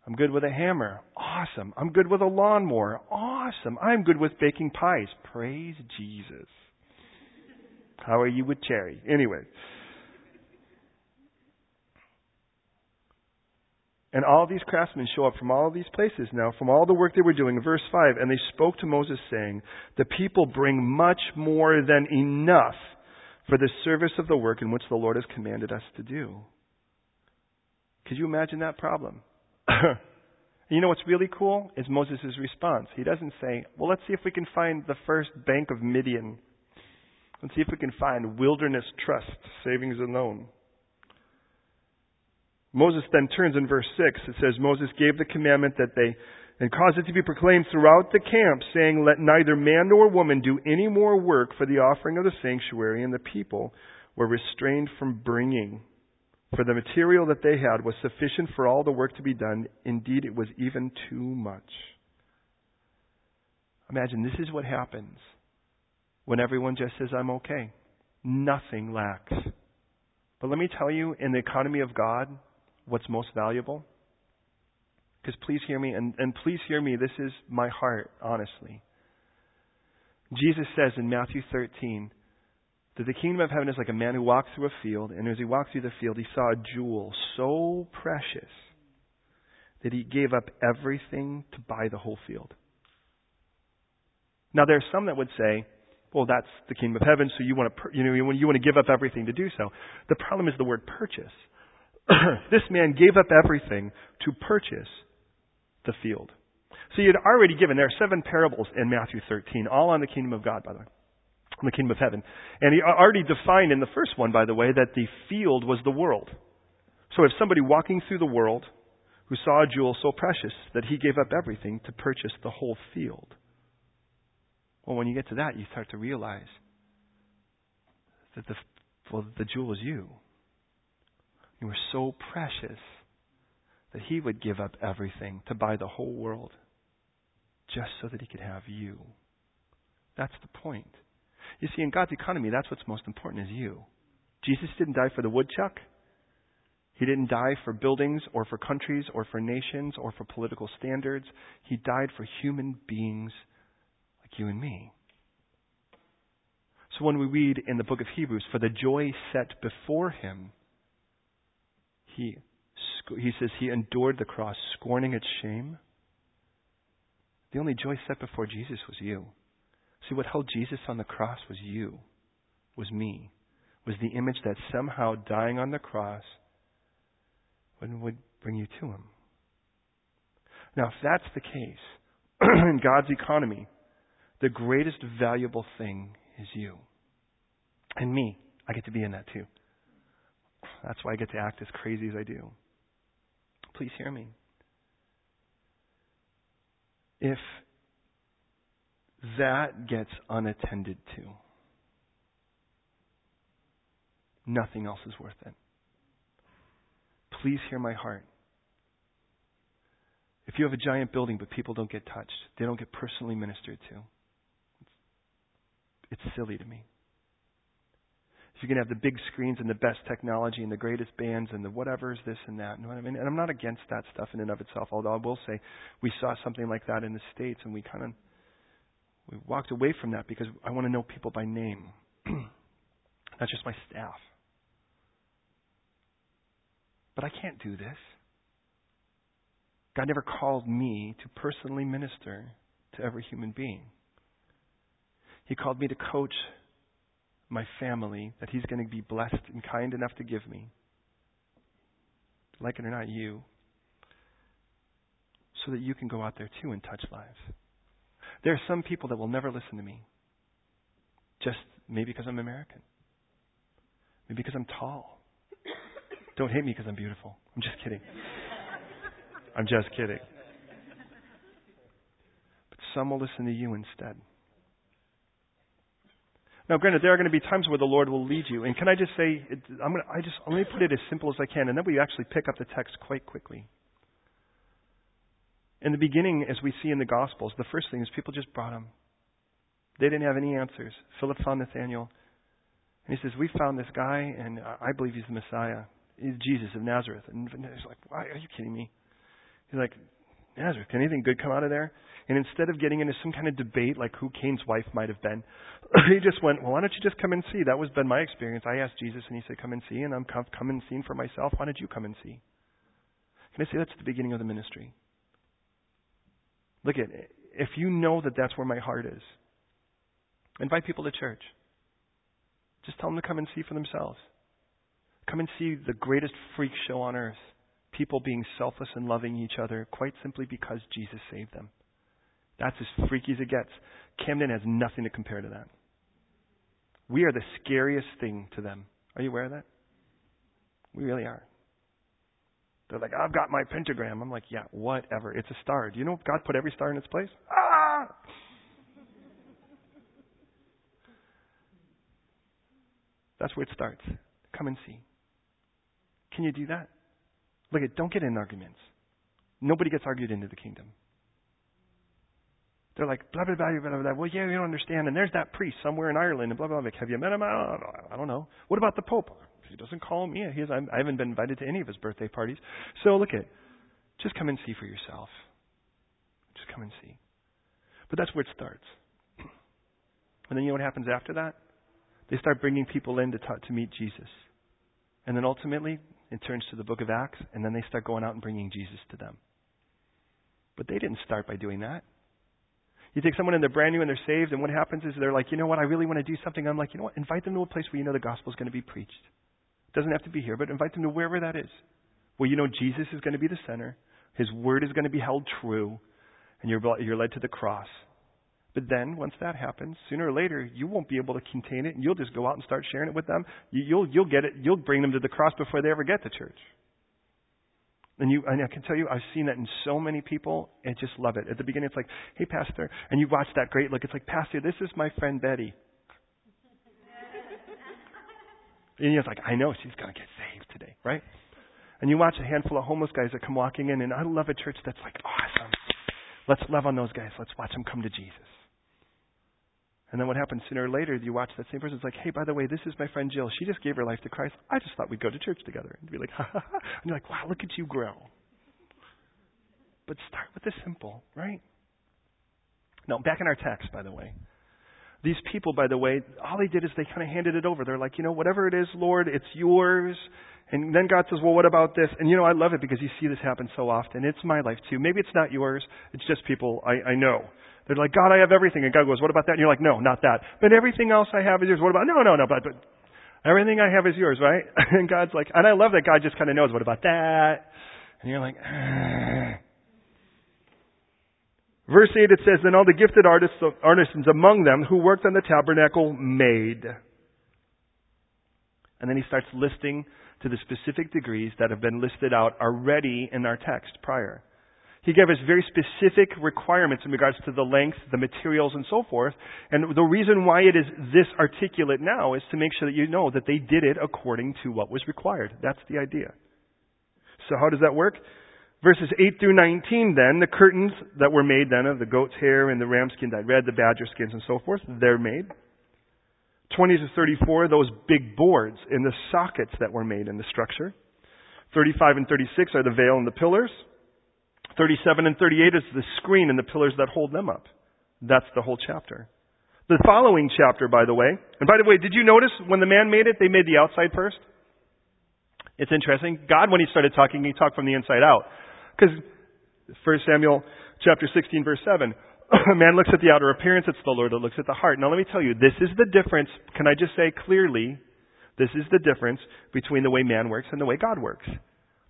I'm good with a hammer. Awesome. I'm good with a lawnmower. Awesome. I'm good with baking pies. Praise Jesus. How are you with cherry? Anyway. And all these craftsmen show up from all these places now, from all the work they were doing. Verse 5 And they spoke to Moses, saying, The people bring much more than enough for the service of the work in which the Lord has commanded us to do. Could you imagine that problem? (coughs) you know what's really cool is Moses' response. He doesn't say, well, let's see if we can find the first bank of Midian. Let's see if we can find Wilderness Trust Savings and Loan. Moses then turns in verse 6. It says, Moses gave the commandment that they, and caused it to be proclaimed throughout the camp, saying, Let neither man nor woman do any more work for the offering of the sanctuary, and the people were restrained from bringing for the material that they had was sufficient for all the work to be done. Indeed, it was even too much. Imagine this is what happens when everyone just says, I'm okay. Nothing lacks. But let me tell you, in the economy of God, what's most valuable? Because please hear me, and, and please hear me, this is my heart, honestly. Jesus says in Matthew 13, that the kingdom of heaven is like a man who walked through a field, and as he walked through the field, he saw a jewel so precious that he gave up everything to buy the whole field. Now, there are some that would say, well, that's the kingdom of heaven, so you want to, you know, you want to give up everything to do so. The problem is the word purchase. (clears throat) this man gave up everything to purchase the field. So he had already given, there are seven parables in Matthew 13, all on the kingdom of God, by the way the kingdom of heaven. And he already defined in the first one, by the way, that the field was the world. So if somebody walking through the world who saw a jewel so precious that he gave up everything to purchase the whole field. Well, when you get to that, you start to realize that the, well, the jewel is you. You were so precious that he would give up everything to buy the whole world just so that he could have you. That's the point. You see, in God's economy, that's what's most important is you. Jesus didn't die for the woodchuck. He didn't die for buildings or for countries or for nations or for political standards. He died for human beings like you and me. So when we read in the book of Hebrews, for the joy set before him, he, he says he endured the cross, scorning its shame. The only joy set before Jesus was you. See, what held Jesus on the cross was you, was me, was the image that somehow dying on the cross would bring you to him. Now, if that's the case, (clears throat) in God's economy, the greatest valuable thing is you. And me. I get to be in that too. That's why I get to act as crazy as I do. Please hear me. If that gets unattended to, nothing else is worth it. Please hear my heart. If you have a giant building but people don't get touched, they don't get personally ministered to, it's silly to me. If you can have the big screens and the best technology and the greatest bands and the whatever's this and that, you know what I mean? And I'm not against that stuff in and of itself, although I will say we saw something like that in the States and we kind of we walked away from that because I want to know people by name. (clears throat) Not just my staff. But I can't do this. God never called me to personally minister to every human being. He called me to coach my family that He's going to be blessed and kind enough to give me. Like it or not, you. So that you can go out there too and touch lives. There are some people that will never listen to me. Just maybe because I'm American. Maybe because I'm tall. Don't hate me because I'm beautiful. I'm just kidding. I'm just kidding. But some will listen to you instead. Now, granted, there are going to be times where the Lord will lead you. And can I just say, I'm going to, I just, let me put it as simple as I can, and then we actually pick up the text quite quickly. In the beginning, as we see in the Gospels, the first thing is people just brought him. They didn't have any answers. Philip found Nathaniel, and he says, We found this guy, and I believe he's the Messiah. He's Jesus of Nazareth. And he's like, Why? Are you kidding me? He's like, Nazareth, can anything good come out of there? And instead of getting into some kind of debate like who Cain's wife might have been, (laughs) he just went, well, why don't you just come and see? That was been my experience. I asked Jesus, and he said, come and see, and I'm come, and seen for myself. Why don't you come and see? Can I say that's the beginning of the ministry? Look at if you know that that's where my heart is, invite people to church. Just tell them to come and see for themselves. Come and see the greatest freak show on earth people being selfless and loving each other quite simply because Jesus saved them. That's as freaky as it gets. Camden has nothing to compare to that. We are the scariest thing to them. Are you aware of that? We really are. They're like, I've got my pentagram. I'm like, yeah, whatever. It's a star. Do you know God put every star in its place? Ah! That's where it starts. Come and see. Can you do that? Look at, don't get in arguments. Nobody gets argued into the kingdom. They're like, blah, blah, blah, blah, blah, blah. Well, yeah, you don't understand. And there's that priest somewhere in Ireland, and blah, blah, blah. Have you met him? I don't know. What about the Pope? He doesn't call me. He has, I haven't been invited to any of his birthday parties. So look at, just come and see for yourself. Just come and see. But that's where it starts. (clears throat) And then you know what happens after that? They start bringing people in to, talk, to meet Jesus. And then ultimately, it turns to the book of Acts, and then they start going out and bringing Jesus to them. But they didn't start by doing that. You take someone and they're brand new and they're saved, and what happens is they're like, you know what, I really want to do something. I'm like, you know what, invite them to a place where you know the gospel is going to be preached. Doesn't have to be here, but invite them to wherever that is. Where you know Jesus is going to be the center, His word is going to be held true, and you're, you're led to the cross. But then, once that happens, sooner or later, you won't be able to contain it, and you'll just go out and start sharing it with them. You, you'll, you'll get it. You'll bring them to the cross before they ever get to church. And you, and I can tell you, I've seen that in so many people, and just love it. At the beginning, it's like, "Hey, Pastor," and you watch that great look. It's like, "Pastor, this is my friend Betty." And you're like, "I know she's gonna get saved today, right?" And you watch a handful of homeless guys that come walking in, and I love a church that's like, "Awesome, let's love on those guys. Let's watch them come to Jesus." And then what happens sooner or later, you watch that same person. It's like, hey, by the way, this is my friend Jill. She just gave her life to Christ. I just thought we'd go to church together. And be like, ha ha ha. And you're like, wow, look at you grow. But start with the simple, right? Now, back in our text, by the way. These people, by the way, all they did is they kind of handed it over. They're like, you know, whatever it is, Lord, it's yours. And then God says, well, what about this? And you know, I love it because you see this happen so often. It's my life too. Maybe it's not yours. It's just people I, I know. They're like, God, I have everything. And God goes, what about that? And you're like, no, not that. But everything else I have is yours. What about, no, no, no, but, but everything I have is yours, right? (laughs) And God's like, and I love that God just kind of knows, what about that? And you're like, ah. Verse 8 it says, Then all the gifted artists, artisans among them who worked on the tabernacle made. And then he starts listing to the specific degrees that have been listed out already in our text prior. He gave us very specific requirements in regards to the length, the materials, and so forth. And the reason why it is this articulate now is to make sure that you know that they did it according to what was required. That's the idea. So how does that work? Verses 8 through 19 then, the curtains that were made then of the goat's hair and the ram skin dyed red, the badger skins and so forth, they're made. 20 to 34, those big boards in the sockets that were made in the structure. 35 and 36 are the veil and the pillars. 37 and 38 is the screen and the pillars that hold them up. That's the whole chapter. The following chapter, by the way, and by the way, did you notice when the man made it, they made the outside first? It's interesting. God, when he started talking, he talked from the inside out. Because 1 Samuel chapter 16 verse 7, a (clears throat) man looks at the outer appearance, it's the Lord that looks at the heart. Now let me tell you, this is the difference. Can I just say clearly, this is the difference between the way man works and the way God works.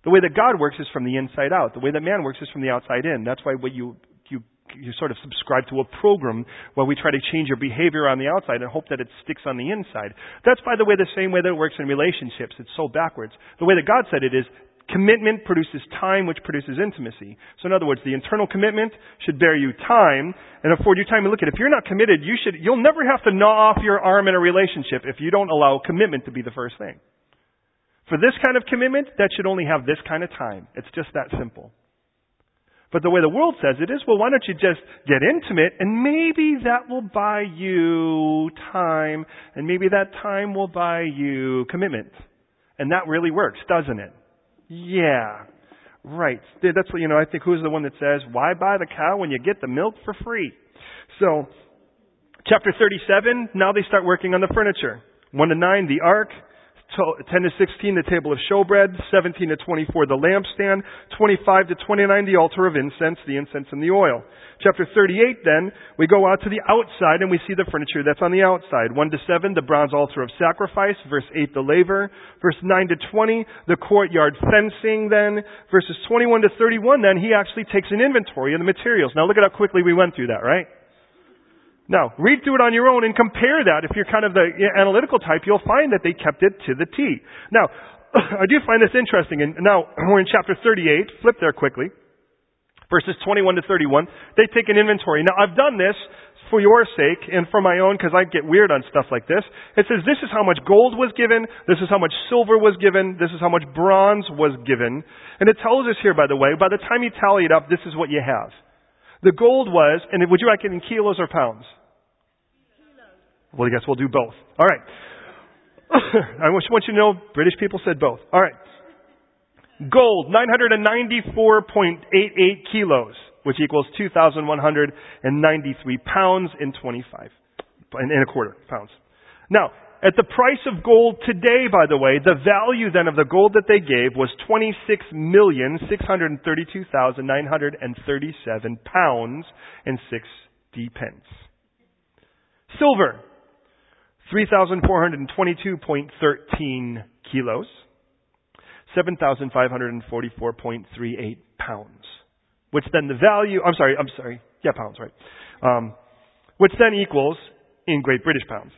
The way that God works is from the inside out. The way that man works is from the outside in. That's why what you, you, you sort of subscribe to a program where we try to change your behavior on the outside and hope that it sticks on the inside. That's, by the way, the same way that it works in relationships. It's so backwards. The way that God said it is, Commitment produces time, which produces intimacy. So in other words, the internal commitment should bear you time and afford you time. And look at, if you're not committed, you should, you'll never have to gnaw off your arm in a relationship if you don't allow commitment to be the first thing. For this kind of commitment, that should only have this kind of time. It's just that simple. But the way the world says it is, well, why don't you just get intimate and maybe that will buy you time and maybe that time will buy you commitment. And that really works, doesn't it? Yeah. Right. That's what, you know, I think who's the one that says, why buy the cow when you get the milk for free? So, chapter 37, now they start working on the furniture. 1 to 9, the ark. 10 to 16, the table of showbread. 17 to 24, the lampstand. 25 to 29, the altar of incense, the incense and the oil. Chapter 38, then, we go out to the outside and we see the furniture that's on the outside. 1 to 7, the bronze altar of sacrifice. Verse 8, the laver. Verse 9 to 20, the courtyard fencing, then. Verses 21 to 31, then, he actually takes an inventory of the materials. Now look at how quickly we went through that, right? Now, read through it on your own and compare that. If you're kind of the analytical type, you'll find that they kept it to the T. Now, (clears throat) I do find this interesting, and now we're in chapter 38. Flip there quickly. Verses 21 to 31. They take an inventory. Now, I've done this for your sake and for my own because I get weird on stuff like this. It says this is how much gold was given, this is how much silver was given, this is how much bronze was given. And it tells us here, by the way, by the time you tally it up, this is what you have. The gold was, and would you like it in kilos or pounds? Kilos. Well, I guess we'll do both. All right. (laughs) I just want you to know British people said both. All right. Gold, 994.88 kilos, which equals 2,193 pounds and 25, and a quarter pounds. Now, at the price of gold today, by the way, the value then of the gold that they gave was 26,632,937 pounds and 60 pence. Silver, 3,422.13 kilos, 7,544.38 pounds. Which then the value, I'm sorry, I'm sorry, yeah, pounds, right. Um, which then equals, in Great British pounds,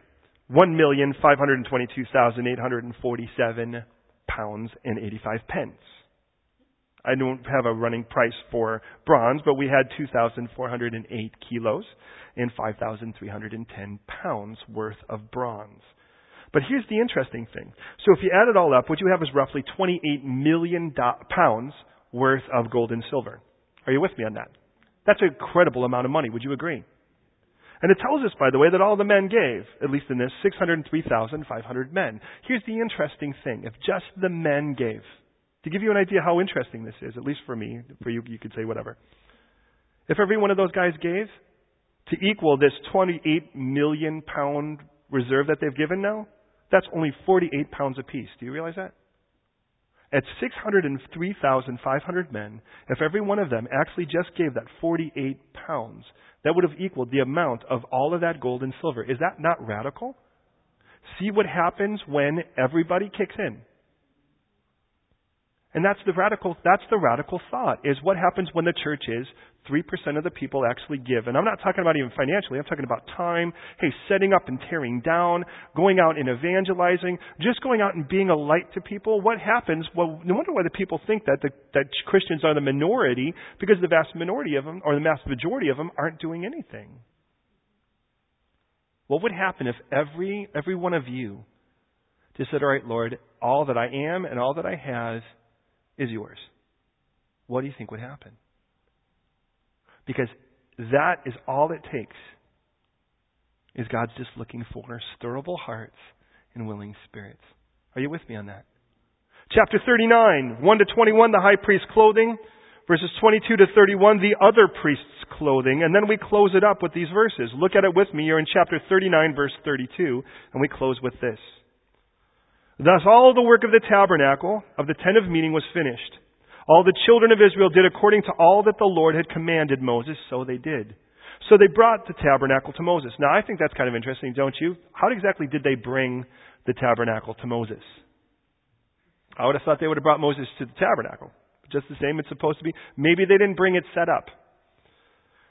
1,522,847 pounds and 85 pence. I don't have a running price for bronze, but we had 2,408 kilos and 5,310 pounds worth of bronze. But here's the interesting thing. So if you add it all up, what you have is roughly 28 million do- pounds worth of gold and silver. Are you with me on that? That's an incredible amount of money. Would you agree? And it tells us, by the way, that all the men gave, at least in this, 603,500 men. Here's the interesting thing. If just the men gave, to give you an idea how interesting this is, at least for me, for you, you could say whatever. If every one of those guys gave, to equal this 28 million pound reserve that they've given now, that's only 48 pounds apiece. Do you realize that? At 603,500 men, if every one of them actually just gave that 48 pounds, that would have equaled the amount of all of that gold and silver. Is that not radical? See what happens when everybody kicks in. And that's the radical, that's the radical thought, is what happens when the church is 3% of the people actually give. And I'm not talking about even financially, I'm talking about time, hey, setting up and tearing down, going out and evangelizing, just going out and being a light to people. What happens? Well, no wonder why the people think that, the, that Christians are the minority, because the vast minority of them, or the vast majority of them, aren't doing anything. What would happen if every, every one of you just said, all right, Lord, all that I am and all that I have is yours. What do you think would happen? Because that is all it takes. Is God's just looking for stirrable hearts and willing spirits. Are you with me on that? Chapter 39, 1 to 21, the high priest's clothing. Verses 22 to 31, the other priest's clothing. And then we close it up with these verses. Look at it with me. You're in chapter 39, verse 32, and we close with this. Thus all the work of the tabernacle of the tent of meeting was finished. All the children of Israel did according to all that the Lord had commanded Moses, so they did. So they brought the tabernacle to Moses. Now I think that's kind of interesting, don't you? How exactly did they bring the tabernacle to Moses? I would have thought they would have brought Moses to the tabernacle. Just the same it's supposed to be. Maybe they didn't bring it set up.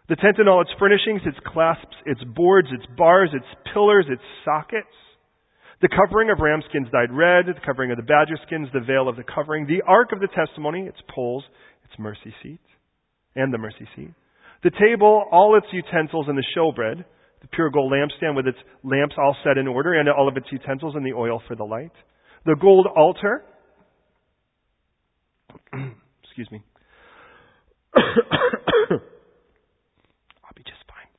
The tent and all its furnishings, its clasps, its boards, its bars, its pillars, its sockets, the covering of ram skins dyed red, the covering of the badger skins, the veil of the covering, the ark of the testimony, its poles, its mercy seat, and the mercy seat. The table, all its utensils, and the showbread, the pure gold lampstand with its lamps all set in order, and all of its utensils, and the oil for the light. The gold altar. (clears throat) Excuse me. I'll be just fine.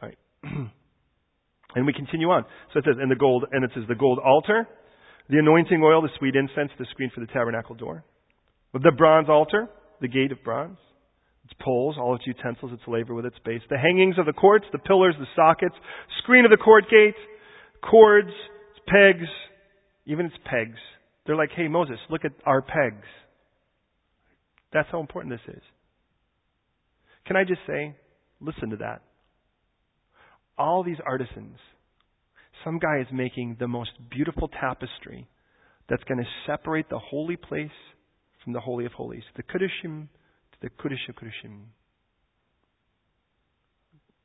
All right. And we continue on. So it says, and the gold, and it says the gold altar, the anointing oil, the sweet incense, the screen for the tabernacle door. The bronze altar, the gate of bronze, its poles, all its utensils, its laver with its base, the hangings of the courts, the pillars, the sockets, screen of the court gate, cords, its pegs, even its pegs. They're like, hey, Moses, look at our pegs. That's how important this is. Can I just say, listen to that all these artisans. Some guy is making the most beautiful tapestry that's going to separate the holy place from the Holy of Holies, the Kudishim to the Kudish of Kudishim.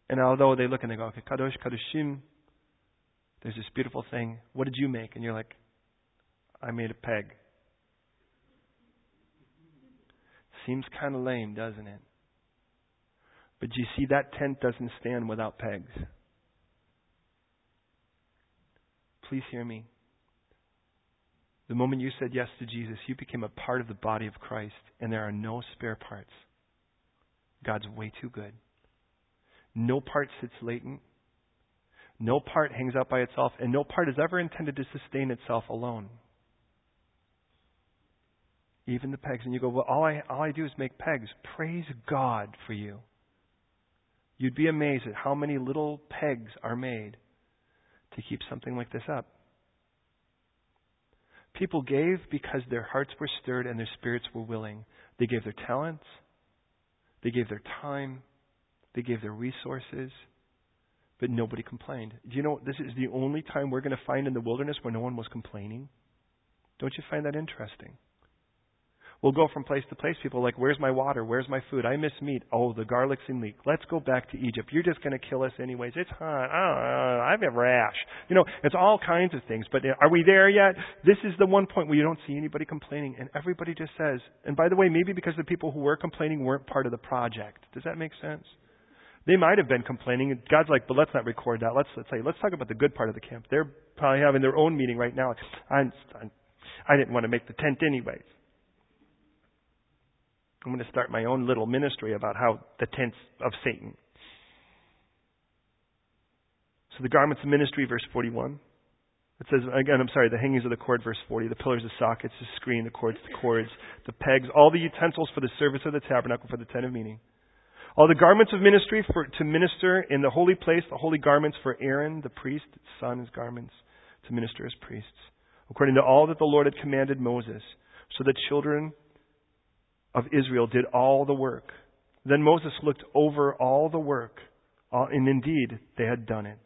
And although they look and they go, okay, Kadosh, Kadoshim, there's this beautiful thing. What did you make? And you're like, I made a peg. Seems kind of lame, doesn't it? But you see, that tent doesn't stand without pegs. Please hear me. The moment you said yes to Jesus, you became a part of the body of Christ, and there are no spare parts. God's way too good. No part sits latent. No part hangs out by itself, and no part is ever intended to sustain itself alone. Even the pegs. And you go, well, all I, all I do is make pegs. Praise God for you. You'd be amazed at how many little pegs are made to keep something like this up. People gave because their hearts were stirred and their spirits were willing. They gave their talents, they gave their time, they gave their resources, but nobody complained. Do you know this is the only time we're going to find in the wilderness where no one was complaining? Don't you find that interesting? We'll go from place to place. People like, where's my water? Where's my food? I miss meat. Oh, the garlic's in leek. Let's go back to Egypt. You're just going to kill us anyways. It's hot. I have a rash. You know, it's all kinds of things. But uh, are we there yet? This is the one point where you don't see anybody complaining, and everybody just says. And by the way, maybe because the people who were complaining weren't part of the project. Does that make sense? They might have been complaining. God's like, but let's not record that. Let's let's say let's talk about the good part of the camp. They're probably having their own meeting right now. I'm, I'm I didn't want to make the tent anyways. I'm going to start my own little ministry about how the tents of Satan. So the garments of ministry, verse 41. It says, again, I'm sorry, the hangings of the cord, verse 40, the pillars, the sockets, the screen, the cords, the cords, the pegs, all the utensils for the service of the tabernacle, for the tent of meeting. All the garments of ministry for, to minister in the holy place, the holy garments for Aaron, the priest, his son, his garments to minister as priests, according to all that the Lord had commanded Moses. So the children of Israel did all the work. Then Moses looked over all the work, uh, and indeed they had done it,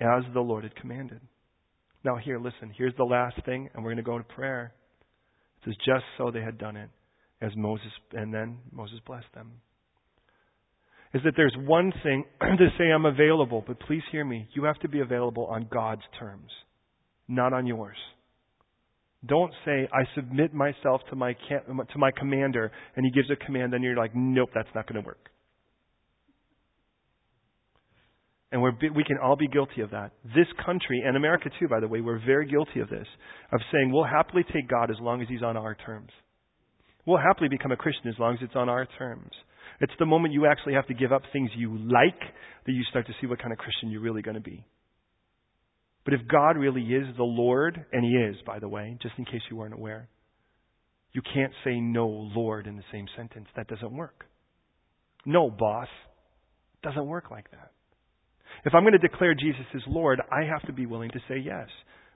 as the Lord had commanded. Now, here, listen, here's the last thing, and we're going to go to prayer. It says, just so they had done it, as Moses, and then Moses blessed them. Is that there's one thing (clears throat) to say I'm available, but please hear me. You have to be available on God's terms, not on yours. Don't say, I submit myself to my, to my commander, and he gives a command, and you're like, nope, that's not going to work. And we can all be guilty of that. This country, and America too, by the way, we're very guilty of this, of saying we'll happily take God as long as He's on our terms. We'll happily become a Christian as long as it's on our terms. It's the moment you actually have to give up things you like that you start to see what kind of Christian you're really going to be. But if God really is the Lord, and He is, by the way, just in case you weren't aware, you can't say no, Lord, in the same sentence. That doesn't work. No, boss. Doesn't work like that. If I'm going to declare Jesus as Lord, I have to be willing to say yes.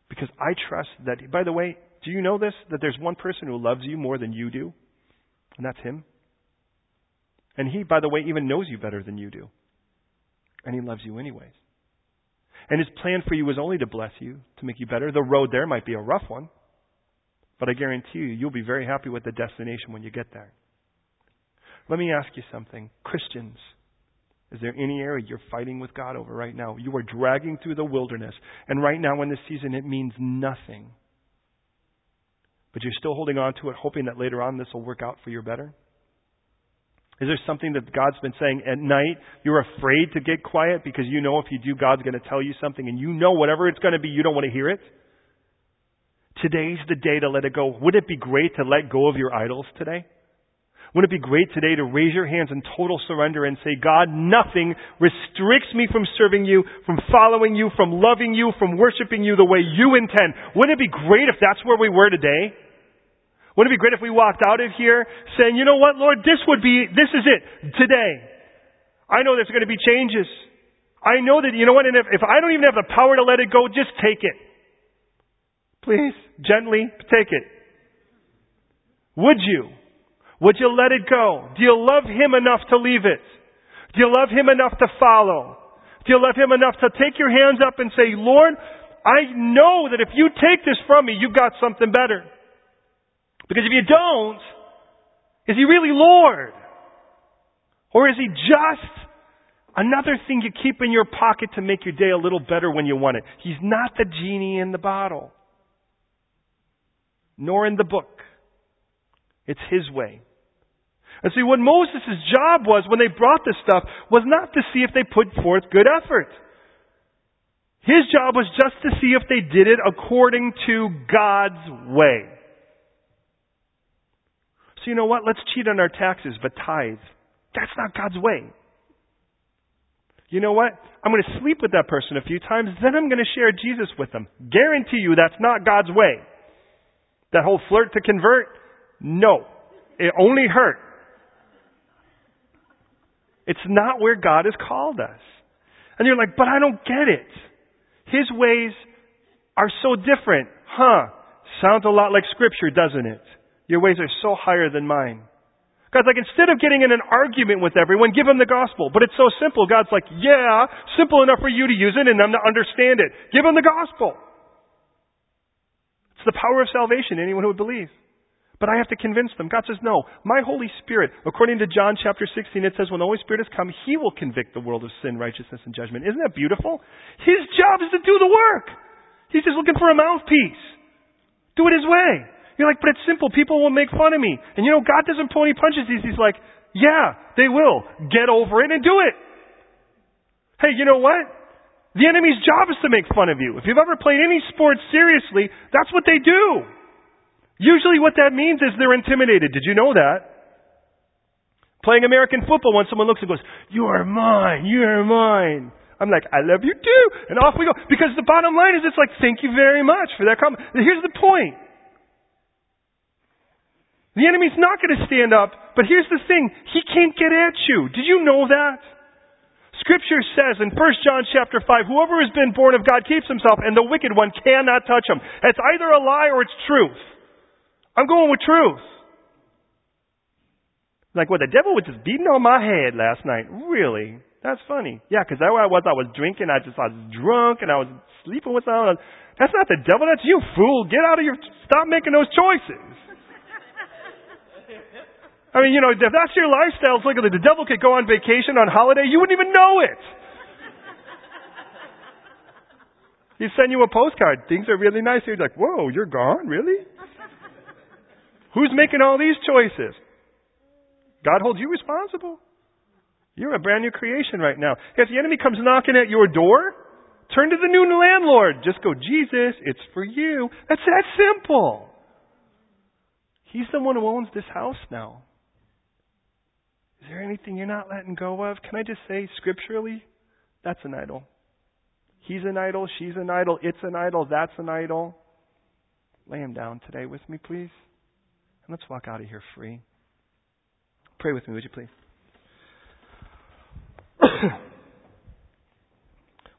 Because I trust that, by the way, do you know this? That there's one person who loves you more than you do? And that's Him. And He, by the way, even knows you better than you do. And He loves you anyways. And His plan for you is only to bless you, to make you better. The road there might be a rough one. But I guarantee you, you'll be very happy with the destination when you get there. Let me ask you something. Christians, is there any area you're fighting with God over right now? You are dragging through the wilderness, and right now in this season it means nothing. But you're still holding on to it, hoping that later on this will work out for your better? Is there something that God's been saying at night? You're afraid to get quiet because you know if you do, God's going to tell you something, and you know whatever it's going to be, you don't want to hear it? Today's the day to let it go. Would it be great to let go of your idols today? Wouldn't it be great today to raise your hands in total surrender and say, God, nothing restricts me from serving you, from following you, from loving you, from worshiping you the way you intend? Wouldn't it be great if that's where we were today? Wouldn't it be great if we walked out of here saying, you know what, Lord, this would be, this is it, today. I know there's going to be changes. I know that, you know what, and if, if I don't even have the power to let it go, just take it. Please, gently, take it. Would you? Would you let it go? Do you love Him enough to leave it? Do you love Him enough to follow? Do you love Him enough to take your hands up and say, Lord, I know that if you take this from me, you've got something better. Because if you don't, is He really Lord? Or is He just another thing you keep in your pocket to make your day a little better when you want it? He's not the genie in the bottle, nor in the book. It's His way. And see, what Moses' job was when they brought this stuff was not to see if they put forth good effort. His job was just to see if they did it according to God's way. So you know what? Let's cheat on our taxes, but tithe. That's not God's way. You know what? I'm going to sleep with that person a few times, then I'm going to share Jesus with them. Guarantee you that's not God's way. That whole flirt to convert? No. It only hurt. It's not where God has called us. And you're like, but I don't get it. His ways are so different. Huh. Sounds a lot like Scripture, doesn't it? Your ways are so higher than mine. God's like, instead of getting in an argument with everyone, give them the gospel. But it's so simple. God's like, yeah, simple enough for you to use it and them to understand it. Give them the gospel. It's the power of salvation, anyone who would believe. But I have to convince them. God says, no. My Holy Spirit, according to John chapter 16, it says when the Holy Spirit has come, He will convict the world of sin, righteousness, and judgment. Isn't that beautiful? His job is to do the work. He's just looking for a mouthpiece. Do it His way. You're like, but it's simple. People will make fun of me. And you know, God doesn't pull any punches. He's, he's like, yeah, they will. Get over it and do it. Hey, you know what? The enemy's job is to make fun of you. If you've ever played any sport seriously, that's what they do. Usually what that means is they're intimidated. Did you know that? Playing American football, when someone looks and goes, You are mine, you are mine. I'm like, I love you too. And off we go. Because the bottom line is it's like, thank you very much for that comment. Here's the point. The enemy's not going to stand up, but here's the thing. He can't get at you. Did you know that? Scripture says in 1 John chapter 5, whoever has been born of God keeps himself, and the wicked one cannot touch him. It's either a lie or it's truth. I'm going with truth. Like, well, the devil was just beating on my head last night. Really? That's funny. Yeah, because that's where I was. I was drinking. I just I was drunk, and I was sleeping with someone. That's not the devil. That's you, fool. Get out of your. Stop making those choices. I mean, you know, if that's your lifestyle, it's like the devil could go on vacation on holiday. You wouldn't even know it. He'd send you a postcard. Things are really nice. You're like, whoa, you're gone? Really? Who's making all these choices? God holds you responsible. You're a brand new creation right now. If the enemy comes knocking at your door, turn to the new landlord. Just go, Jesus, it's for you. That's that simple. He's the one who owns this house now. Is there anything you're not letting go of? Can I just say, scripturally, that's an idol. He's an idol, she's an idol, it's an idol, that's an idol. Lay him down today with me, please. And let's walk out of here free. Pray with me, would you please? (coughs)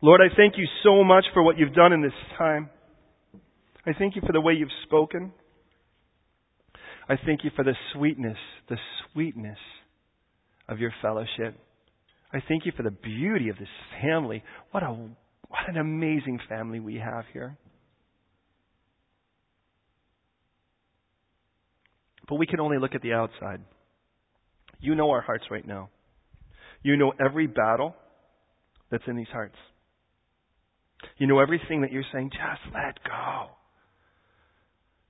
Lord, I thank you so much for what you've done in this time. I thank you for the way you've spoken. I thank you for the sweetness, the sweetness of your fellowship. I thank you for the beauty of this family. What a what an amazing family we have here. But we can only look at the outside. You know our hearts right now. You know every battle that's in these hearts. You know everything that you're saying, just let go.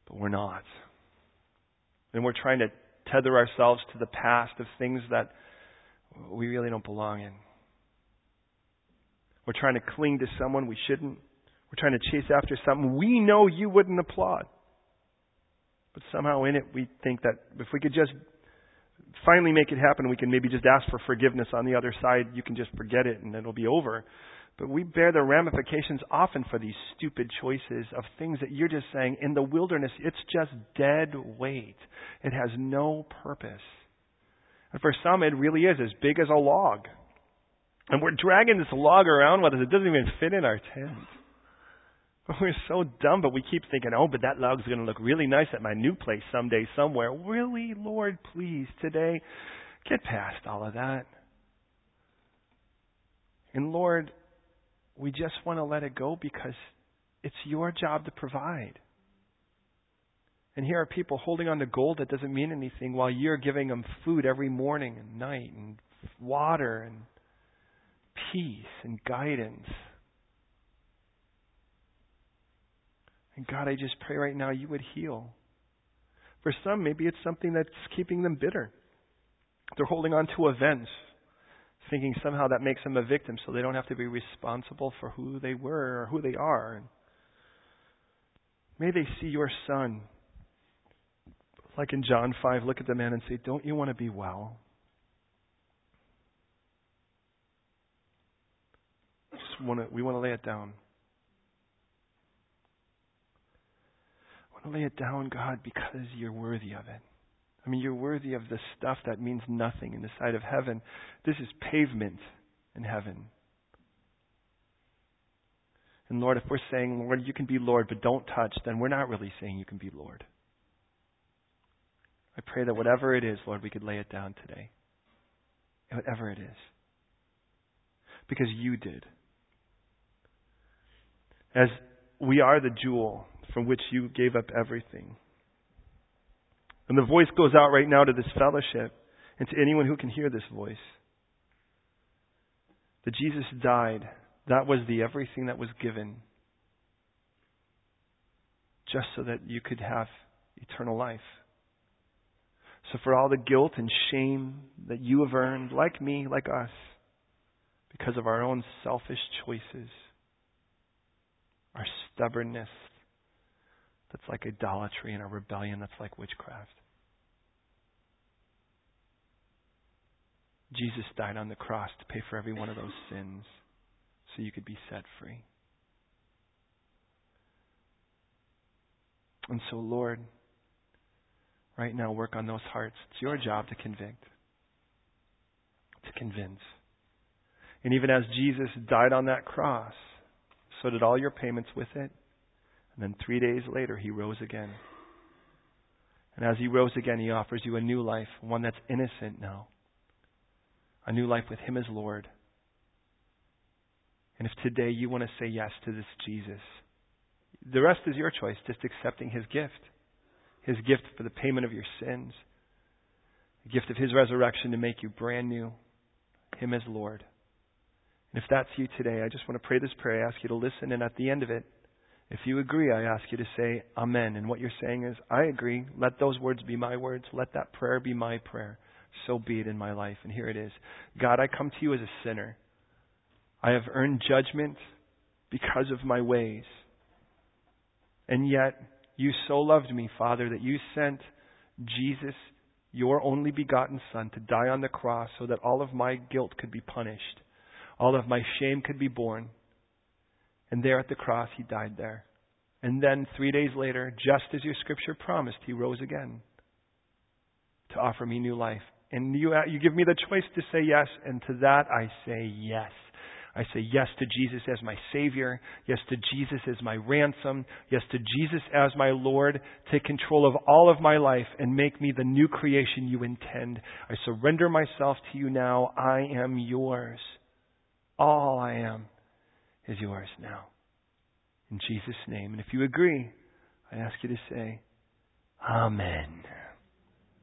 But we're not. And we're trying to tether ourselves to the past of things that we really don't belong in. We're trying to cling to someone we shouldn't. We're trying to chase after something we know you wouldn't applaud. But somehow in it, we think that if we could just finally make it happen, we can maybe just ask for forgiveness on the other side. You can just forget it and it'll be over. But we bear the ramifications often for these stupid choices of things that you're just saying in the wilderness, it's just dead weight. It has no purpose. And for some, it really is as big as a log. And we're dragging this log around with us. It doesn't even fit in our tent. But (laughs) we're so dumb, but we keep thinking, oh, but that log's going to look really nice at my new place someday, somewhere. Really, Lord, please, today, get past all of that. And Lord, we just want to let it go because it's your job to provide. And here are people holding on to gold that doesn't mean anything while you're giving them food every morning and night and water and peace and guidance. And God, I just pray right now you would heal. For some, maybe it's something that's keeping them bitter. They're holding on to events, thinking somehow that makes them a victim so they don't have to be responsible for who they were or who they are. May they see your son like in John 5, look at the man and say, Don't you want to be well? Just want to, we want to lay it down. I want to lay it down, God, because you're worthy of it. I mean, you're worthy of the stuff that means nothing in the sight of heaven. This is pavement in heaven. And Lord, if we're saying, Lord, you can be Lord, but don't touch, then we're not really saying you can be Lord. I pray that whatever it is, Lord, we could lay it down today. Whatever it is. Because you did. As we are the jewel from which you gave up everything. And the voice goes out right now to this fellowship and to anyone who can hear this voice. That Jesus died. That was the everything that was given. Just so that you could have eternal life. So, for all the guilt and shame that you have earned, like me, like us, because of our own selfish choices, our stubbornness that's like idolatry and our rebellion that's like witchcraft. Jesus died on the cross to pay for every one of those sins so you could be set free. And so, Lord, right now work on those hearts. It's your job to convict, to convince. And even as Jesus died on that cross, so did all your payments with it. And then three days later, he rose again. And as he rose again, he offers you a new life, one that's innocent now. A new life with him as Lord. And if today you want to say yes to this Jesus, the rest is your choice, just accepting his gift. His gift for the payment of your sins. The gift of his resurrection to make you brand new. Him as Lord. And if that's you today, I just want to pray this prayer. I ask you to listen, and at the end of it, if you agree, I ask you to say Amen. And what you're saying is, I agree. Let those words be my words. Let that prayer be my prayer. So be it in my life. And here it is God, I come to you as a sinner. I have earned judgment because of my ways. And yet, you so loved me, Father, that you sent Jesus, your only begotten Son, to die on the cross so that all of my guilt could be punished, all of my shame could be borne. And there at the cross, he died there. And then three days later, just as your scripture promised, he rose again to offer me new life. And you, uh, you give me the choice to say yes, and to that I say yes. I say yes to Jesus as my Savior, yes to Jesus as my ransom, yes to Jesus as my Lord. Take control of all of my life and make me the new creation you intend. I surrender myself to you now. I am yours. All I am is yours now. In Jesus' name. And if you agree, I ask you to say, Amen.